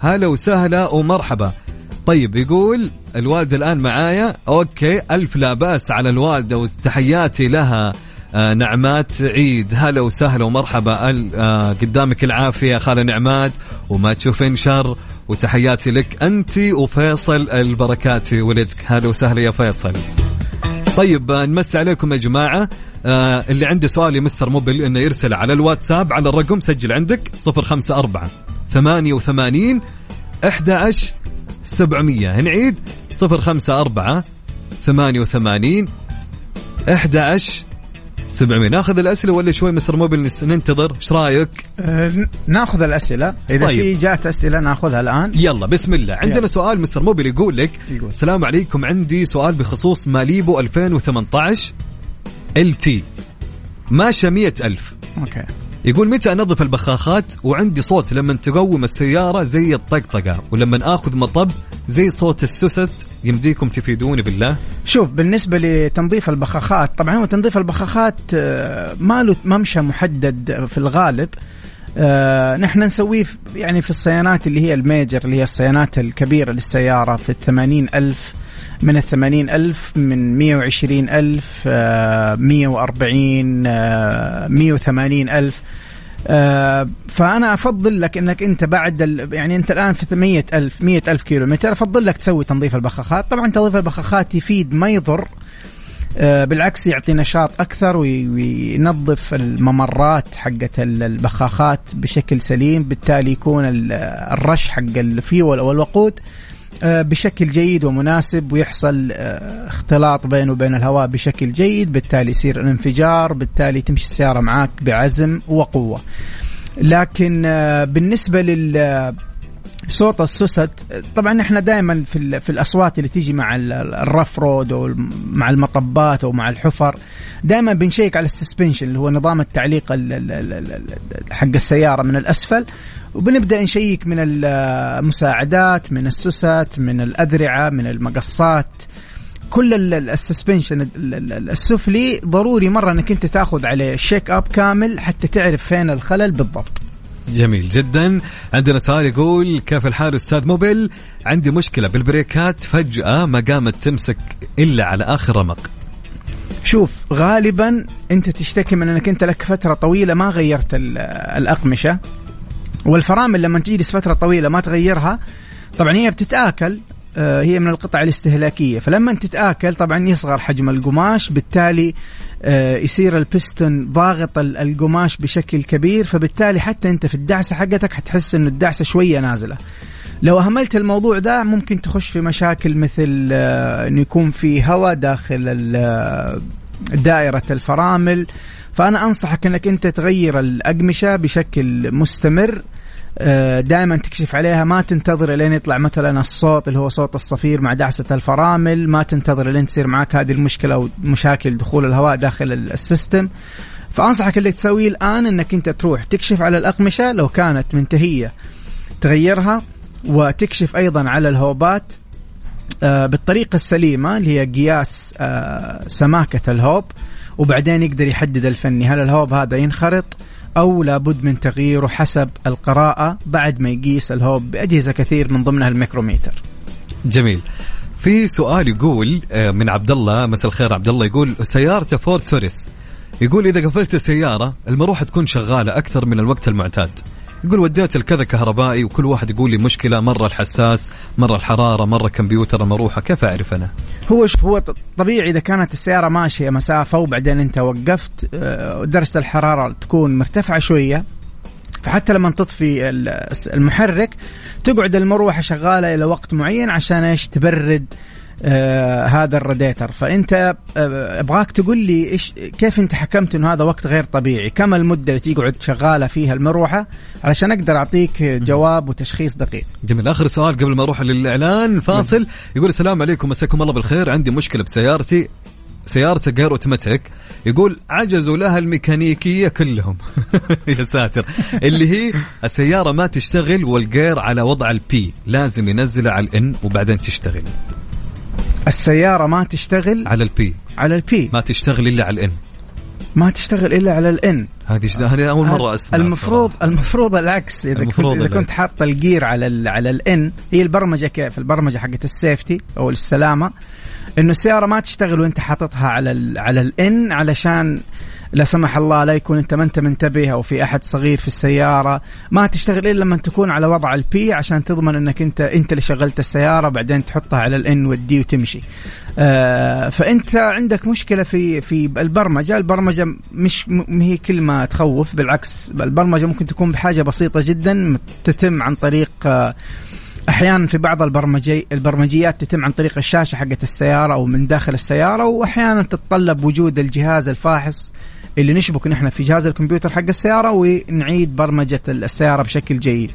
هلا وسهلا ومرحبا. طيب يقول الوالده الآن معايا. أوكي ألف لا بأس على الوالدة وتحياتي لها آه نعمات عيد. هلا وسهلا ومرحبا. آه قدامك العافية خالة نعمات وما تشوفين شر وتحياتي لك أنت وفيصل البركات ولدك. هلا وسهلا يا فيصل. طيب آه نمسي عليكم يا جماعة. آه اللي عنده سؤال يمستر موبل إنه يرسل على الواتساب على الرقم سجل عندك 054 88 11 700 نعيد 054 88 11 700 ناخذ الأسئلة ولا شوي مستر موبل ننتظر؟ إيش رأيك؟ أه ناخذ الأسئلة. إذا طيب. في جات أسئلة ناخذها الآن. يلا بسم الله. عندنا يلا. سؤال مستر موبل يقول لك يقول. السلام عليكم. عندي سؤال بخصوص ماليبو 2018 ال تي. ماشى 100000 okay. يقول متى أنظف البخاخات؟ وعندي صوت لما تقوم السيارة زي الطقطقة ولما آخذ مطب زي صوت السوست يمديكم تفيدوني بالله. شوف بالنسبة لتنظيف البخاخات طبعا هو تنظيف البخاخات آه، ما له ممشى محدد في الغالب. آه نحن نسويه يعني في الصيانات اللي هي ال major اللي هي الصيانات الكبيرة للسيارة في الثمانين ألف. من الثمانين ألف من مية وعشرين ألف آه مية وأربعين آه مية وثمانين ألف. آه فأنا أفضل لك أنك أنت بعد يعني أنت الآن في مية ألف مية ألف كيلو متر أفضل لك تسوي تنظيف البخاخات. طبعا تنظيف البخاخات يفيد ما يضر آه، بالعكس يعطي نشاط أكثر وينظف الممرات حقت البخاخات بشكل سليم. بالتالي يكون الرش حق الفيول أو الوقود بشكل جيد ومناسب ويحصل آه، اختلاط بينه وبين الهواء بشكل جيد بالتالي يصير الانفجار بالتالي تمشي السيارة معاك بعزم وقوة. لكن بالنسبة لل صوت السوست طبعا إحنا دائما في في الأصوات اللي تيجي مع ال rough road أو مع المطبات أو مع الحفر دائما بنشيك على ال suspension اللي هو نظام التعليق حق السيارة من الأسفل. وبنبدأ نشيك من المساعدات من السوست من الاذرعه من المقصات. كل ال suspension السفلي ضروري مرة إنك أنت تأخذ عليه check up كامل حتى تعرف فين الخلل بالضبط. جميل جدا. عندنا سؤال يقول كيف الحال أستاذ موبل عندي مشكلة بالبريكات فجأة ما قامت تمسك إلا على آخر رمق. شوف غالبا أنت تشتكي من إنك أنت لك فترة طويلة ما غيرت الأقمشة. والفرامل لما تجلس فترة طويلة ما تغيرها طبعا هي بتتآكل آه، هي من القطع الاستهلاكية. فلما تتآكل طبعا يصغر حجم القماش بالتالي آه، يصير البستون ضاغط القماش بشكل كبير. فبالتالي حتى أنت في الدعسة حقتك حتحس انه الدعسة شوية نازلة. لو أهملت الموضوع ده ممكن تخش في مشاكل مثل آه، إنه يكون في هواء داخل دائرة الفرامل. فأنا أنصحك إنك أنت تغير الأقمشة بشكل مستمر. آه، دائما تكشف عليها ما تنتظر لين يطلع مثلا الصوت اللي هو صوت الصفير مع دعسة الفرامل ما تنتظر لين تصير معك هذه المشكلة أو مشاكل دخول الهواء داخل السيستم. فأنصحك اللي تسويه الآن إنك أنت تروح تكشف على الأقمشة لو كانت منتهية تغيرها وتكشف أيضا على الهوبات آه، بالطريقة السليمة اللي هي قياس آه، سماكة الهوب. وبعدين يقدر يحدد الفني هل الهوب هذا ينخرط أو لابد من تغييره حسب القراءة بعد ما يقيس الهوب بأجهزة كثير من ضمنها الميكروميتر. جميل. في سؤال يقول آه، من عبد الله مساء الخير عبد الله يقول سيارته فورد توروس يقول إذا قفلت السيارة المروحة تكون شغالة أكثر من الوقت المعتاد. يقول وديتها لكذا كهربائي وكل واحد يقول لي مشكلة مرة الحساس مرة الحرارة مرة كمبيوتر المروحه كيف أعرف أنا؟ هو هو طبيعي إذا كانت السيارة ماشية مسافة وبعدين أنت وقفت آه، درجة الحرارة تكون مرتفعة شوية فحتى لما تطفي المحرك تقعد المروحة شغالة إلى وقت معين عشان إيش؟ تبرد آه هذا الراديتر. فأنت آه أبغاك تقول لي إيش كيف أنت حكمت إنه هذا وقت غير طبيعي؟ كم المدة اللي تقعد شغالة فيها المروحة؟ علشان أقدر أعطيك جواب وتشخيص دقيق. جميل. آخر سؤال قبل ما أروح للإعلان. فاصل يقول السلام عليكم مساكم الله بالخير. عندي مشكلة بسيارتي سيارته جير أوتوماتيك. يقول عجزوا لها الميكانيكية كلهم. يا ساتر. اللي هي السيارة ما تشتغل والجير على وضع ال P. لازم ينزله على ال N وبعدين تشتغل. السيارة ما تشتغل على ال P. على ال P. ما تشتغل إلا على ال N. ما تشتغل إلا على ال N. هذه هذه أول مرة اسمع المفروض صراحة. المفروض العكس. إذا المفروض كنت اذا كنت حاط الجير على ال على ال N هي البرمجة كيف البرمجة حقت ال safety أو السلامة إنه السيارة ما تشتغل وأنت حاططها على ال على ال N علشان لا سمح الله لا يكون انت ما انت منتبه أو في احد صغير في السيارة. ما تشتغل إلا لما تكون على وضع ال P عشان تضمن إنك انت انت اللي شغلت السيارة بعدين تحطها على ال N وال D وتمشي. آه فأنت عندك مشكلة في في البرمجة. البرمجة مش م هي كلمه تخوف بالعكس. البرمجة ممكن تكون بحاجة بسيطة جدا تتم عن طريق آه أحيانا في بعض البرمجي البرمجيات تتم عن طريق الشاشة حقت السيارة أو من داخل السيارة واحيانا تتطلب وجود الجهاز الفاحص. اللي نشبك نحن في جهاز الكمبيوتر حق السيارة ونعيد برمجة السيارة بشكل جيد.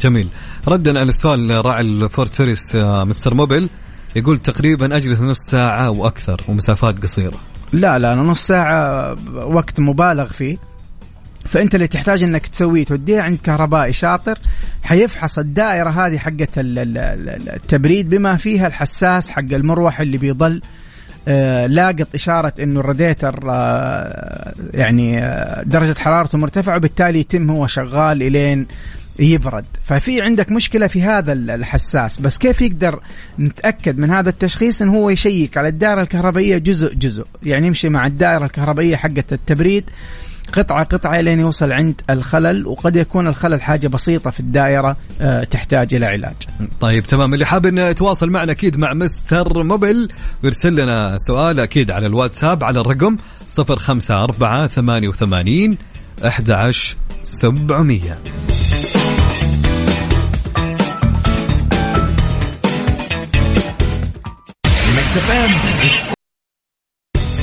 جميل. ردا على السؤال راعي الفورد توروس آه، مستر موبل يقول تقريبا أجلس نص ساعة وأكثر ومسافات قصيرة. لا لا نص ساعة وقت مبالغ فيه. فأنت اللي تحتاج إنك تسويه توديه عند كهربائي شاطر حيفحص الدائرة هذه حقت التبريد بما فيها الحساس حق المروحه اللي بيضل لاقط إشارة إنه الراديتر آه، يعني آه، درجة حرارته مرتفعة وبالتالي يتم هو شغال إلين يبرد. ففي عندك مشكلة في هذا الحساس. بس كيف يقدر نتأكد من هذا التشخيص؟ انه هو يشيك على الدائرة الكهربائية جزء جزء يعني يمشي مع الدائرة الكهربائية حقة التبريد. قطعة قطعة لين يوصل عند الخلل وقد يكون الخلل حاجة بسيطة في الدائرة آه، تحتاج إلى علاج. طيب تمام. اللي حاب انه يتواصل معنا أكيد مع مستر موبل ويرسل لنا سؤال أكيد على الواتساب على الرقم 054 88 11 700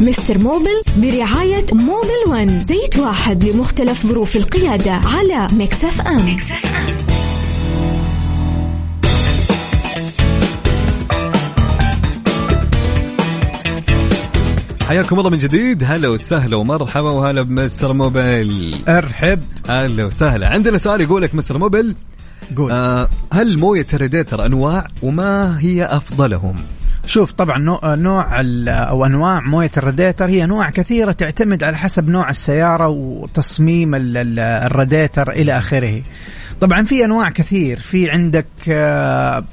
مستر موبل برعاية Mobil One زيت واحد لمختلف ظروف القيادة على Mix FM, Mix FM. حياكم الله من جديد. هلا وسهلا ومرحبا وهلا بمستر موبل. أرحب. هلا وسهلا. عندنا سؤال يقول لك مستر موبل. قول. آه هل موية الريديتر أنواع وما هي أفضلهم؟ شوف طبعا نوع أو أنواع موية الراديتر هي انواع كثيرة تعتمد على حسب نوع السيارة وتصميم الراديتر إلى آخره. طبعا في أنواع كثير. في عندك آه،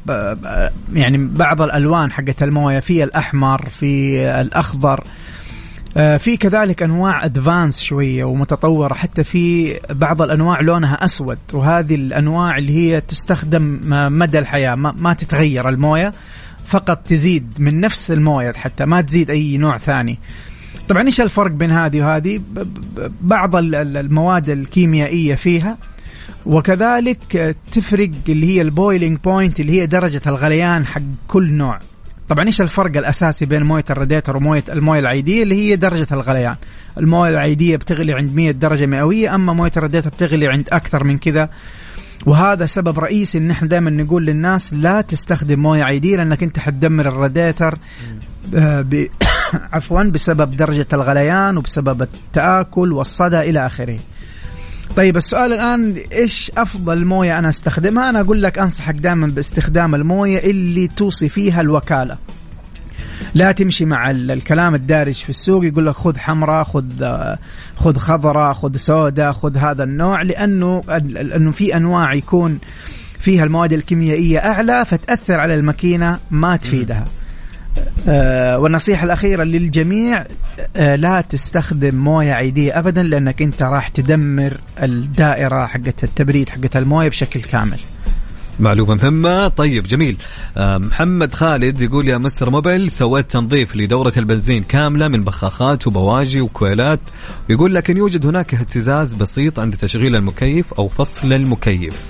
يعني بعض الألوان حقت الموية في الأحمر في الأخضر. آه، في كذلك أنواع ادفانس شوية ومتطورة. حتى في بعض الأنواع لونها أسود وهذه الأنواع اللي هي تستخدم مدى الحياة ما تتغير الموية. فقط تزيد من نفس الموية حتى ما تزيد أي نوع ثاني. طبعا إيش الفرق بين هذه وهذه؟ بعض المواد الكيميائية فيها وكذلك تفرق اللي هي ال boiling point اللي هي درجة الغليان حق كل نوع. طبعا إيش الفرق الأساسي بين موية الراديتر ومويه الموية العادية؟ اللي هي درجة الغليان. الموية العادية بتغلي عند 100 درجة مئوية أما موية الراديتر بتغلي عند أكثر من كذا. وهذا سبب رئيسي إن إحنا دائما نقول للناس لا تستخدم موية عادية لأنك أنت حتدمر الراديتر آه،. عفوا بسبب درجة الغليان وبسبب التآكل والصدى إلى آخره. طيب السؤال الآن إيش أفضل موية أنا أستخدمها؟ أنا أقول لك أنصحك دائما باستخدام الموية اللي توصي فيها الوكالة. لا تمشي مع الكلام الدارج في السوق يقول لك خذ حمراء خذ خذ خضراء خذ سوداء خذ هذا النوع لأنه لأنه في أنواع يكون فيها المواد الكيميائية أعلى فتأثر على الماكينة ما تفيدها. آه والنصيحة الأخيرة للجميع آه لا تستخدم موية عيدية أبدا لأنك أنت راح تدمر الدائرة حقت التبريد حقت الموية بشكل كامل. معلومة مهمة. طيب جميل. آه، محمد خالد يقول يا مستر موبيل سويت تنظيف لدورة البنزين كاملة من بخاخات وبواجي وكويلات. يقول لكن يوجد هناك اهتزاز بسيط عند تشغيل المكيف أو فصل المكيف.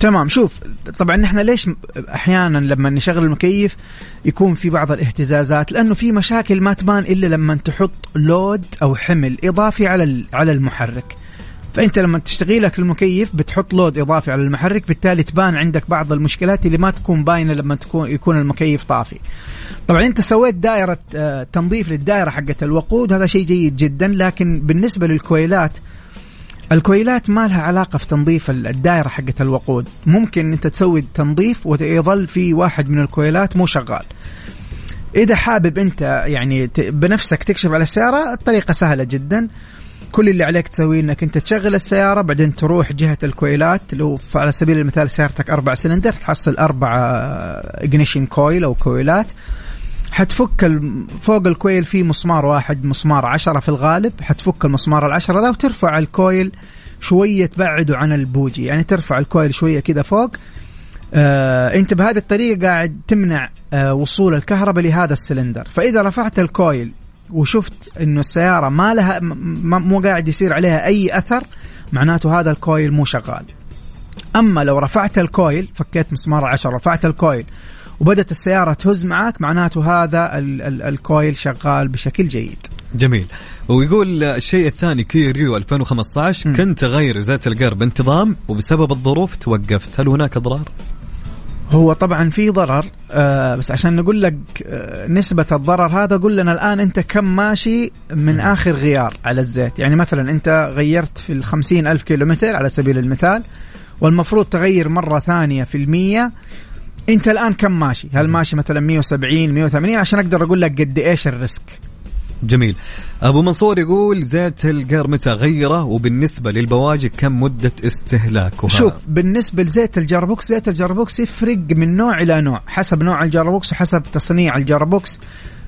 تمام. شوف طبعا نحن ليش أحيانا لما نشغل المكيف يكون في بعض الاهتزازات؟ لأنه في مشاكل ما تبان إلا لما تحط لود أو حمل إضافي على على المحرك. فأنت لما تشتغي لك المكيف بتحط لود إضافي على المحرك بالتالي تبان عندك بعض المشكلات اللي ما تكون باينة لما تكون يكون المكيف طافي. طبعا أنت سويت دائرة آه، تنظيف للدائرة حقت الوقود هذا شيء جيد جدا لكن بالنسبة للكويلات الكويلات ما لها علاقة في تنظيف الدائرة حقت الوقود. ممكن أنت تسوي تنظيف ويظل في واحد من الكويلات مو شغال. إذا حابب أنت يعني بنفسك تكشف على السيارة الطريقة سهلة جدا. كل اللي عليك تسويه إنك أنت تشغل السيارة بعدين تروح جهة الكويلات لو على سبيل المثال سيارتك أربع سلندر تحصل أربع ignition coil أو كويلات. حتفك فوق ال coil في مسمار واحد مسمار عشرة في الغالب حتفك المسمار العشرة ذا وترفع ال coil شوية تبعده عن البوجي. يعني ترفع ال coil شوية كذا فوق. آه أنت بهذه الطريقة قاعد تمنع آه وصول الكهرباء لهذا السلندر. فإذا رفعت ال coil وشفت إنه السيارة ما لها مو قاعد يصير عليها أي أثر معناته هذا ال coil مو شغال. أما لو رفعت ال coil فكيت مسمار عشرة رفعت ال coil وبدت السيارة تهز معك معناته هذا ال ال ال coil شغال بشكل جيد. جميل. ويقول الشيء الثاني كيا ريو 2015 م. كنت أغير زيت القير بانتظام وبسبب الظروف توقفت. هل هناك أضرار؟ هو طبعا في ضرر آه بس عشان نقول لك آه نسبة الضرر هذا قول لنا الآن أنت كم ماشي من آخر غيار على الزيت. يعني مثلا أنت غيرت في الخمسين ألف كيلومتر على سبيل المثال والمفروض تغير مرة ثانية في المية. أنت الآن كم ماشي؟ هل ماشي مثلا 170 180 عشان أقدر أقول لك قد إيش الريسك. جميل. أبو منصور يقول زيت القار متى غيرة وبالنسبة للبواجي كم مدة استهلاكها؟ شوف بالنسبة لزيت ال gearbox زيت ال gearbox يفرق من نوع إلى نوع حسب نوع ال gearbox وحسب تصنيع ال gearbox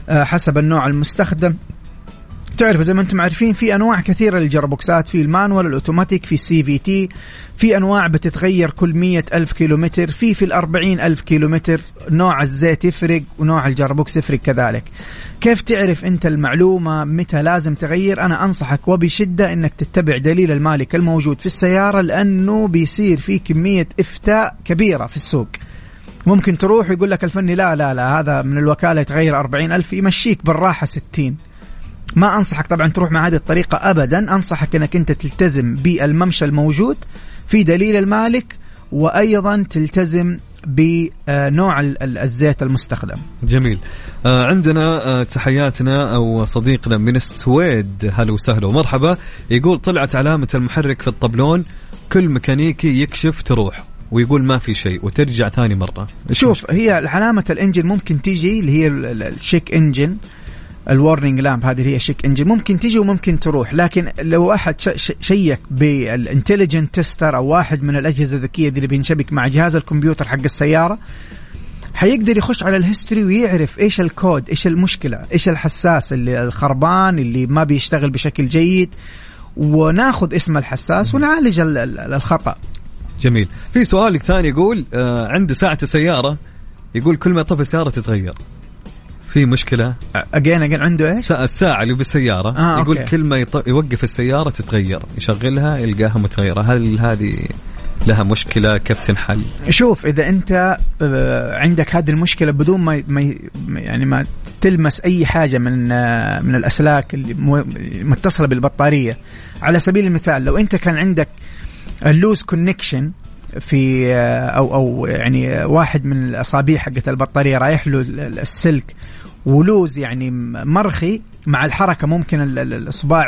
آه، حسب النوع المستخدم. تعرف زي ما أنتم عارفين في أنواع كثيرة للجربوكسات في ال manual ال automatic في ال CVT. في أنواع بتتغير كل مية ألف كيلومتر. في في الأربعين ألف كيلومتر. نوع الزيت يفرق ونوع ال gearbox يفرق كذلك. كيف تعرف أنت المعلومة متى لازم تغير؟ أنا أنصحك وبشدة إنك تتبع دليل المالك الموجود في السيارة لأنه بيصير في كمية إفتاء كبيرة في السوق. ممكن تروح ويقول لك الفني لا لا لا هذا من الوكالة يتغير أربعين ألف يمشيك بالراحة ستين. ما أنصحك طبعا تروح مع هذه الطريقة ابدا. أنصحك إنك أنت تلتزم بالممشى الموجود في دليل المالك وأيضا تلتزم بنوع الزيت المستخدم. جميل. آه عندنا آه تحياتنا أو صديقنا من السويد. هلا وسهلا ومرحبا. يقول طلعت علامة المحرك في الطبلون. كل ميكانيكي يكشف تروح ويقول ما في شيء وترجع ثاني مرة. شوف هي علامة ال engine ممكن تيجي اللي هي ال check engine ال warning lamp هذه هي check engine ممكن تجي وممكن تروح لكن لو أحد شيك بال intelligent tester أو واحد من الأجهزة الذكية دي اللي بينشبك مع جهاز الكمبيوتر حق السيارة حيقدر يخش على ال history ويعرف إيش الكود إيش المشكلة إيش الحساس اللي الخربان اللي ما بيشتغل بشكل جيد وناخذ اسم الحساس ونعالج الخطأ. جميل. في سؤال ثاني يقول آه عندي ساعة السيارة يقول كل ما طفي السيارة تتغير. في مشكلة اجين اجين عنده إيش؟ الساعة اللي بالسيارة آه يقول أوكي. كل ما يط... يوقف السيارة تتغير يشغلها يلقاها متغيرة هل هذه لها مشكلة كيف تنحل؟ شوف إذا أنت آه، عندك هذه المشكلة بدون ما ما يعني ما تلمس أي حاجة من آه، من الأسلاك اللي متصلة بالبطارية على سبيل المثال لو أنت كان عندك ال loose connection في آه، أو أو يعني واحد من الأصابع حقت البطارية رايح له السلك و loose يعني مرخي مع الحركة ممكن الاصبع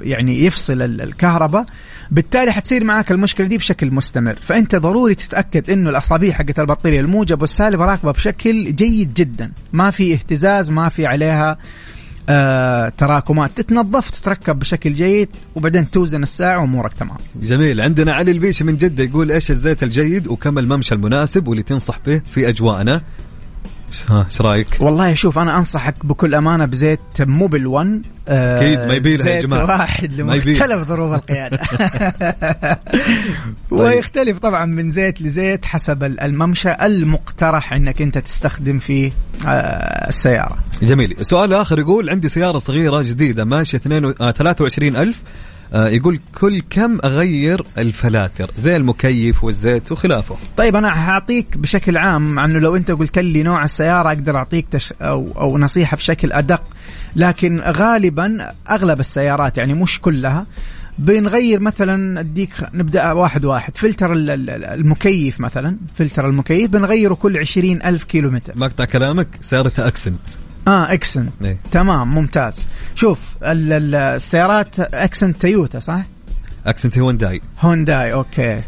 يعني يفصل الكهرباء. بالتالي حتصير معك المشكلة دي بشكل مستمر. فأنت ضروري تتأكد إنه الأصابع حقت البطارية الموجب والسالب راكبة بشكل جيد جدا. ما في اهتزاز ما في عليها آه تراكمات. تتنظف تتركب بشكل جيد وبعدين توزن الساعة وأمورك تمام. جميل. عندنا علي البيشي من جدة يقول إيش الزيت الجيد وكم الممشى المناسب واللي تنصح به في أجواءنا؟ ها إيش رأيك؟ والله شوف أنا أنصحك بكل أمانة بزيت موبل 1 أكيد ما يبيلها يا جماعة. واحد لمختلف ظروف القيادة. طيب. ويختلف طبعا من زيت لزيت حسب الممشى المقترح إنك أنت تستخدم فيه آه، السيارة. جميل. السؤال الآخر يقول عندي سيارة صغيرة جديدة ماشية 23000 آه، يقول كل كم أغير الفلاتر؟ زي المكيف والزيت وخلافه. طيب أنا حاعطيك بشكل عام عنه لو أنت قلت لي نوع السيارة أقدر أعطيك تش أو أو نصيحة بشكل أدق. لكن غالبا أغلب السيارات يعني مش كلها بنغير مثلا أديك نبدأ واحد واحد. فلتر المكيف مثلا فلتر المكيف بنغيره كل عشرين ألف كيلو متر مقطع كلامك سيارة أكسنت. آه اكسنت إيه؟ تمام ممتاز. شوف السيارات اكسنت تويوتا صح؟ اكسنت هونداي هونداي أوكي.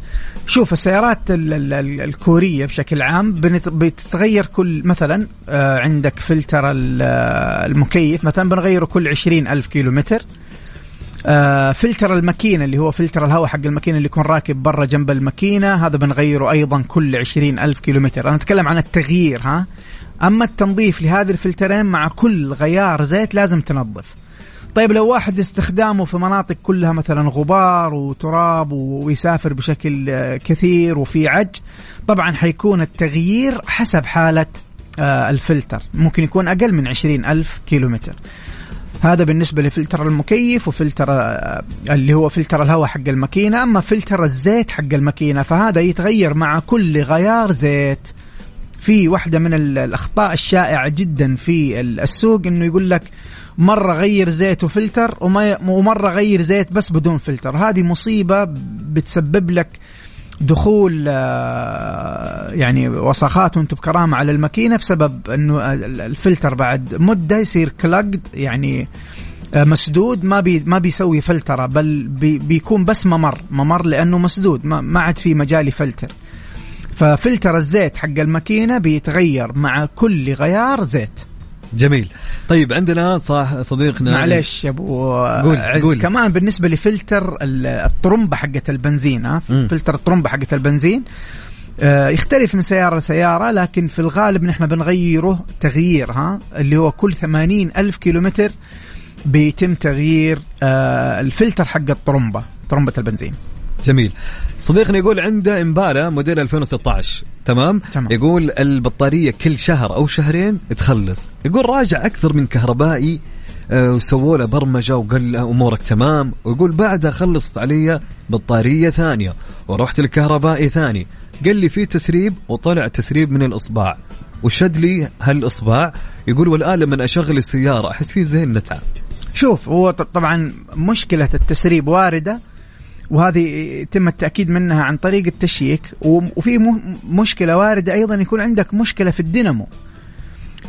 شوف السيارات الكورية بشكل عام بتتغير كل مثلا آه، عندك فلتر المكيف مثلا بنغيره كل عشرين ألف كيلو متر آه فلتر الماكينة اللي هو فلتر الهواء حق الماكينة اللي يكون راكب برا جنب الماكينة هذا بنغيره أيضا كل عشرين ألف كيلو متر أنا أتكلم عن التغيير ها؟ أما التنظيف لهذه الفلترين مع كل غيار زيت لازم تنظف. طيب لو واحد استخدامه في مناطق كلها مثلا غبار وتراب ويسافر بشكل كثير وفي عج طبعا حيكون التغيير حسب حالة آه، الفلتر. ممكن يكون أقل من عشرين ألف كيلو متر هذا بالنسبة لفلتر المكيف وفلتر آه، اللي هو فلتر الهواء حق الماكينة. أما فلتر الزيت حق الماكينة فهذا يتغير مع كل غيار زيت. في واحدة من الأخطاء الشائعة جدا في السوق إنه يقول لك مرة غير زيت وفلتر ومرة غير زيت بس بدون فلتر. هذه مصيبة بتسبب لك دخول آه، يعني وسخات وأنتم بكرامة على الماكينة بسبب إنه الفلتر بعد مدة يصير clogged يعني آه، مسدود ما بي ما بيسوي فلترة بل بي بيكون بس ممر. ممر لأنه مسدود ما, ما عاد في مجال يفلتر ففلتر الزيت حق الماكينة بيتغير مع كل غيار زيت. جميل. طيب عندنا صح صديقنا معلش يا أبو قول عز قول. كمان بالنسبة لفلتر الطرمبة حقه البنزين ها؟ فلتر الطرمبة حقه البنزين. آه يختلف من سيارة لسيارة لكن في الغالب نحن بنغيره تغيير ها؟ اللي هو كل ثمانين ألف كيلومتر بيتم تغيير آه الفلتر حق الطرمبة طرمبة البنزين. جميل. صديقنا يقول عنده امبالا موديل 2016 تمام؟, تمام. يقول البطارية كل شهر أو شهرين تخلص. يقول راجع أكثر من كهربائي آه، وسووا له برمجة وقال له أمورك تمام. ويقول بعدها خلصت علي بطارية ثانية ورحت لكهربائي ثاني. قال لي في تسريب وطلع تسريب من الإصبع. وشد لي هالإصبع. يقول والآن لما أشغل السيارة أحس فيه زي النتعه شوف هو طبعا مشكلة التسريب واردة وهذه يتم التأكيد منها عن طريق التشييك وفي مشكلة واردة أيضا يكون عندك مشكلة في الدينامو.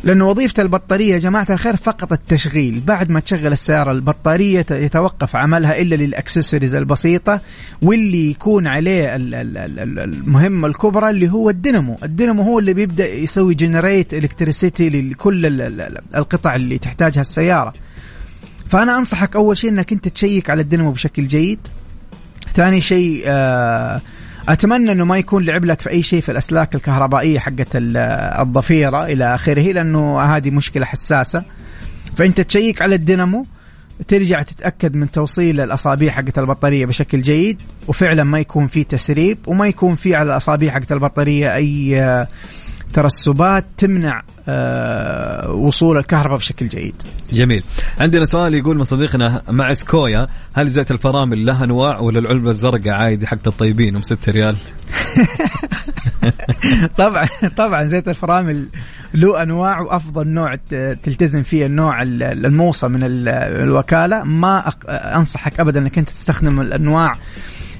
لأنه وظيفة البطارية يا جماعة الخير فقط التشغيل. بعد ما تشغل السيارة البطارية يتوقف عملها إلا للأكسسوارز البسيطة واللي يكون عليه المهمه الكبرى اللي هو الدينامو. الدينامو هو اللي بيبدأ يسوي generate electricity لكل القطع اللي تحتاجها السيارة. فأنا أنصحك أول شيء إنك أنت تشيك على الدينامو بشكل جيد. ثاني شيء آه، أتمنى إنه ما يكون لعب لك في أي شيء في الأسلاك الكهربائية حقت الضفيرة إلى آخره لأنه هذه مشكلة حساسة. فأنت تشيك على الدينامو ترجع تتأكد من توصيل الأصابيع حقت البطارية بشكل جيد وفعلا ما يكون في تسريب وما يكون في على الأصابيع حقت البطارية أي آه، ترسبات تمنع آه، وصول الكهرباء بشكل جيد. جميل. عندنا سؤال يقول من صديقنا مع سكويا هل زيت الفرامل له أنواع ولا العلبة الزرقاء عادي حقت الطيبين ب 6 ريال؟ طبعا طبعا زيت الفرامل له أنواع وأفضل نوع تلتزم فيه النوع الموصى من الوكالة ما أنصحك ابدا إنك أنت تستخدم الأنواع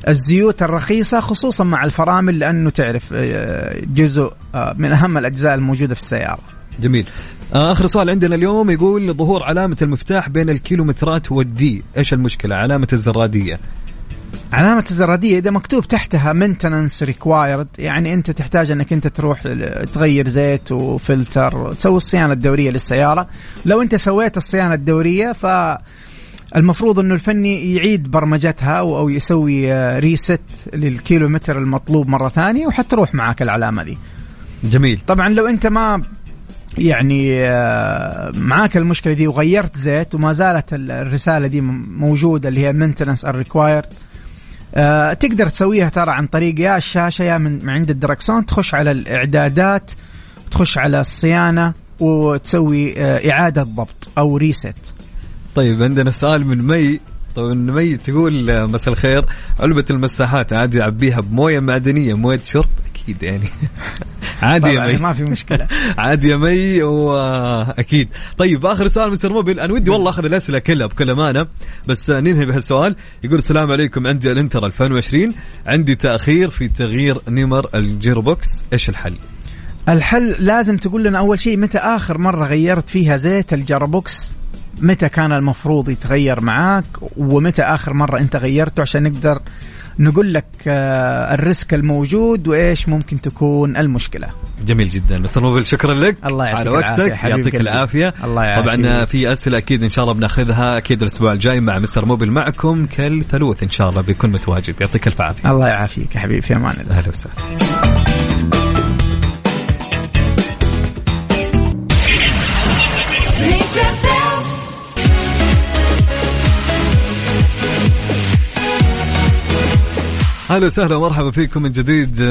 الزيوت الرخيصة خصوصا مع الفرامل لأنه تعرف آه، جزء آه، من أهم الأجزاء الموجودة في السيارة. جميل. آه، آخر سؤال عندنا اليوم يقول ظهور علامة المفتاح بين الكيلومترات والدي. إيش المشكلة؟ علامة الزرادية. علامة الزرادية إذا مكتوب تحتها maintenance required يعني أنت تحتاج أنك أنت تروح تغير زيت وفلتر تسوي الصيانة الدورية للسيارة. لو أنت سويت الصيانة الدورية ف المفروض إنه الفني يعيد برمجتها أو يسوي ريست للكيلومتر المطلوب مرة ثانية وحتروح معك العلامة دي. جميل. طبعا لو أنت ما يعني آه، معاك المشكلة دي وغيرت زيت وما زالت الرسالة دي موجودة اللي هي maintenance ال required آه، تقدر تسويها ترى عن طريق يا الشاشة يا من عند الدركسون تخش على الإعدادات تخش على الصيانة وتسوي آه، إعادة ضبط أو reset طيب عندنا سؤال من مي. طيب مي تقول مساء الخير. علبة المساحات عادي أعبيها بموية معدنية موية شرب؟ أكيد يعني. عادي يا مي. ما في مشكلة. عادي يا مي وأكيد طيب آخر سؤال مستر موبيل. أنا ودي والله أخذ الأسئلة كلها بكل أمانة بس ننهي بهالسؤال. يقول السلام عليكم. عندي إلنترا 2020 عندي تأخير في تغيير نمر ال gearbox إيش الحل؟ الحل لازم تقول لنا أول شيء متى آخر مرة غيرت فيها زيت ال gearbox؟ متى كان المفروض يتغير معاك ومتى آخر مرة أنت غيرته عشان نقدر نقول لك آه، الريسك الموجود وإيش ممكن تكون المشكلة. جميل جدا مستر موبيل شكرا لك الله على وقتك يعطيك العافية الله يعافيك. طبعا في أسئلة أكيد إن شاء الله بناخذها أكيد الأسبوع الجاي مع مستر موبيل معكم كل ثلوث إن شاء الله بيكون متواجد يعطيك الف عافية. الله يعافيك يا حبيبي في أمان الله. أهلا وسهلا. أهلا وسهلا ومرحبا فيكم من جديد.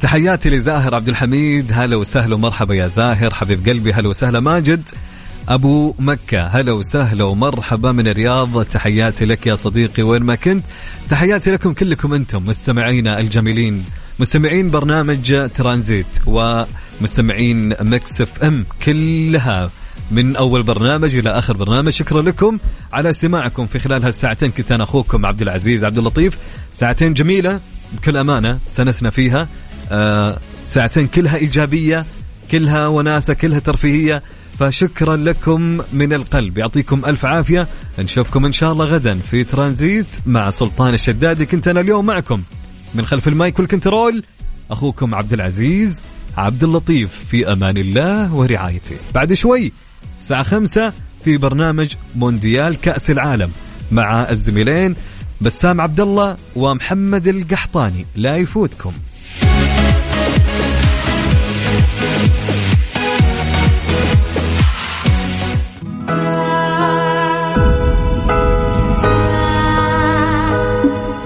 تحياتي لزاهر عبد الحميد. هلا وسهلا ومرحبا يا زاهر. حبيب قلبي هلا وسهلا. ماجد أبو مكة هلا وسهلا ومرحبا من الرياض. تحياتي لك يا صديقي. وين ما كنت تحياتي لكم كلكم أنتم مستمعينا الجميلين. مستمعين برنامج ترانزيت ومستمعين مكس اف ام كلها. من أول برنامج إلى آخر برنامج. شكرا لكم على استماعكم في خلال هالساعتين. كنت أنا أخوكم عبد العزيز عبد اللطيف. ساعتين جميلة بكل أمانة سنسنا فيها. آه ساعتين كلها إيجابية كلها وناسة كلها ترفيهية. فشكرا لكم من القلب. يعطيكم ألف عافية. نشوفكم إن شاء الله غدا في ترانزيت مع سلطان الشدادي. كنت أنا اليوم معكم من خلف المايك والكنترول أخوكم عبد العزيز عبد اللطيف. في أمان الله ورعايته. بعد شوي الساعة خمسة في برنامج مونديال كأس العالم مع الزميلين بسام عبد الله ومحمد القحطاني. لا يفوتكم.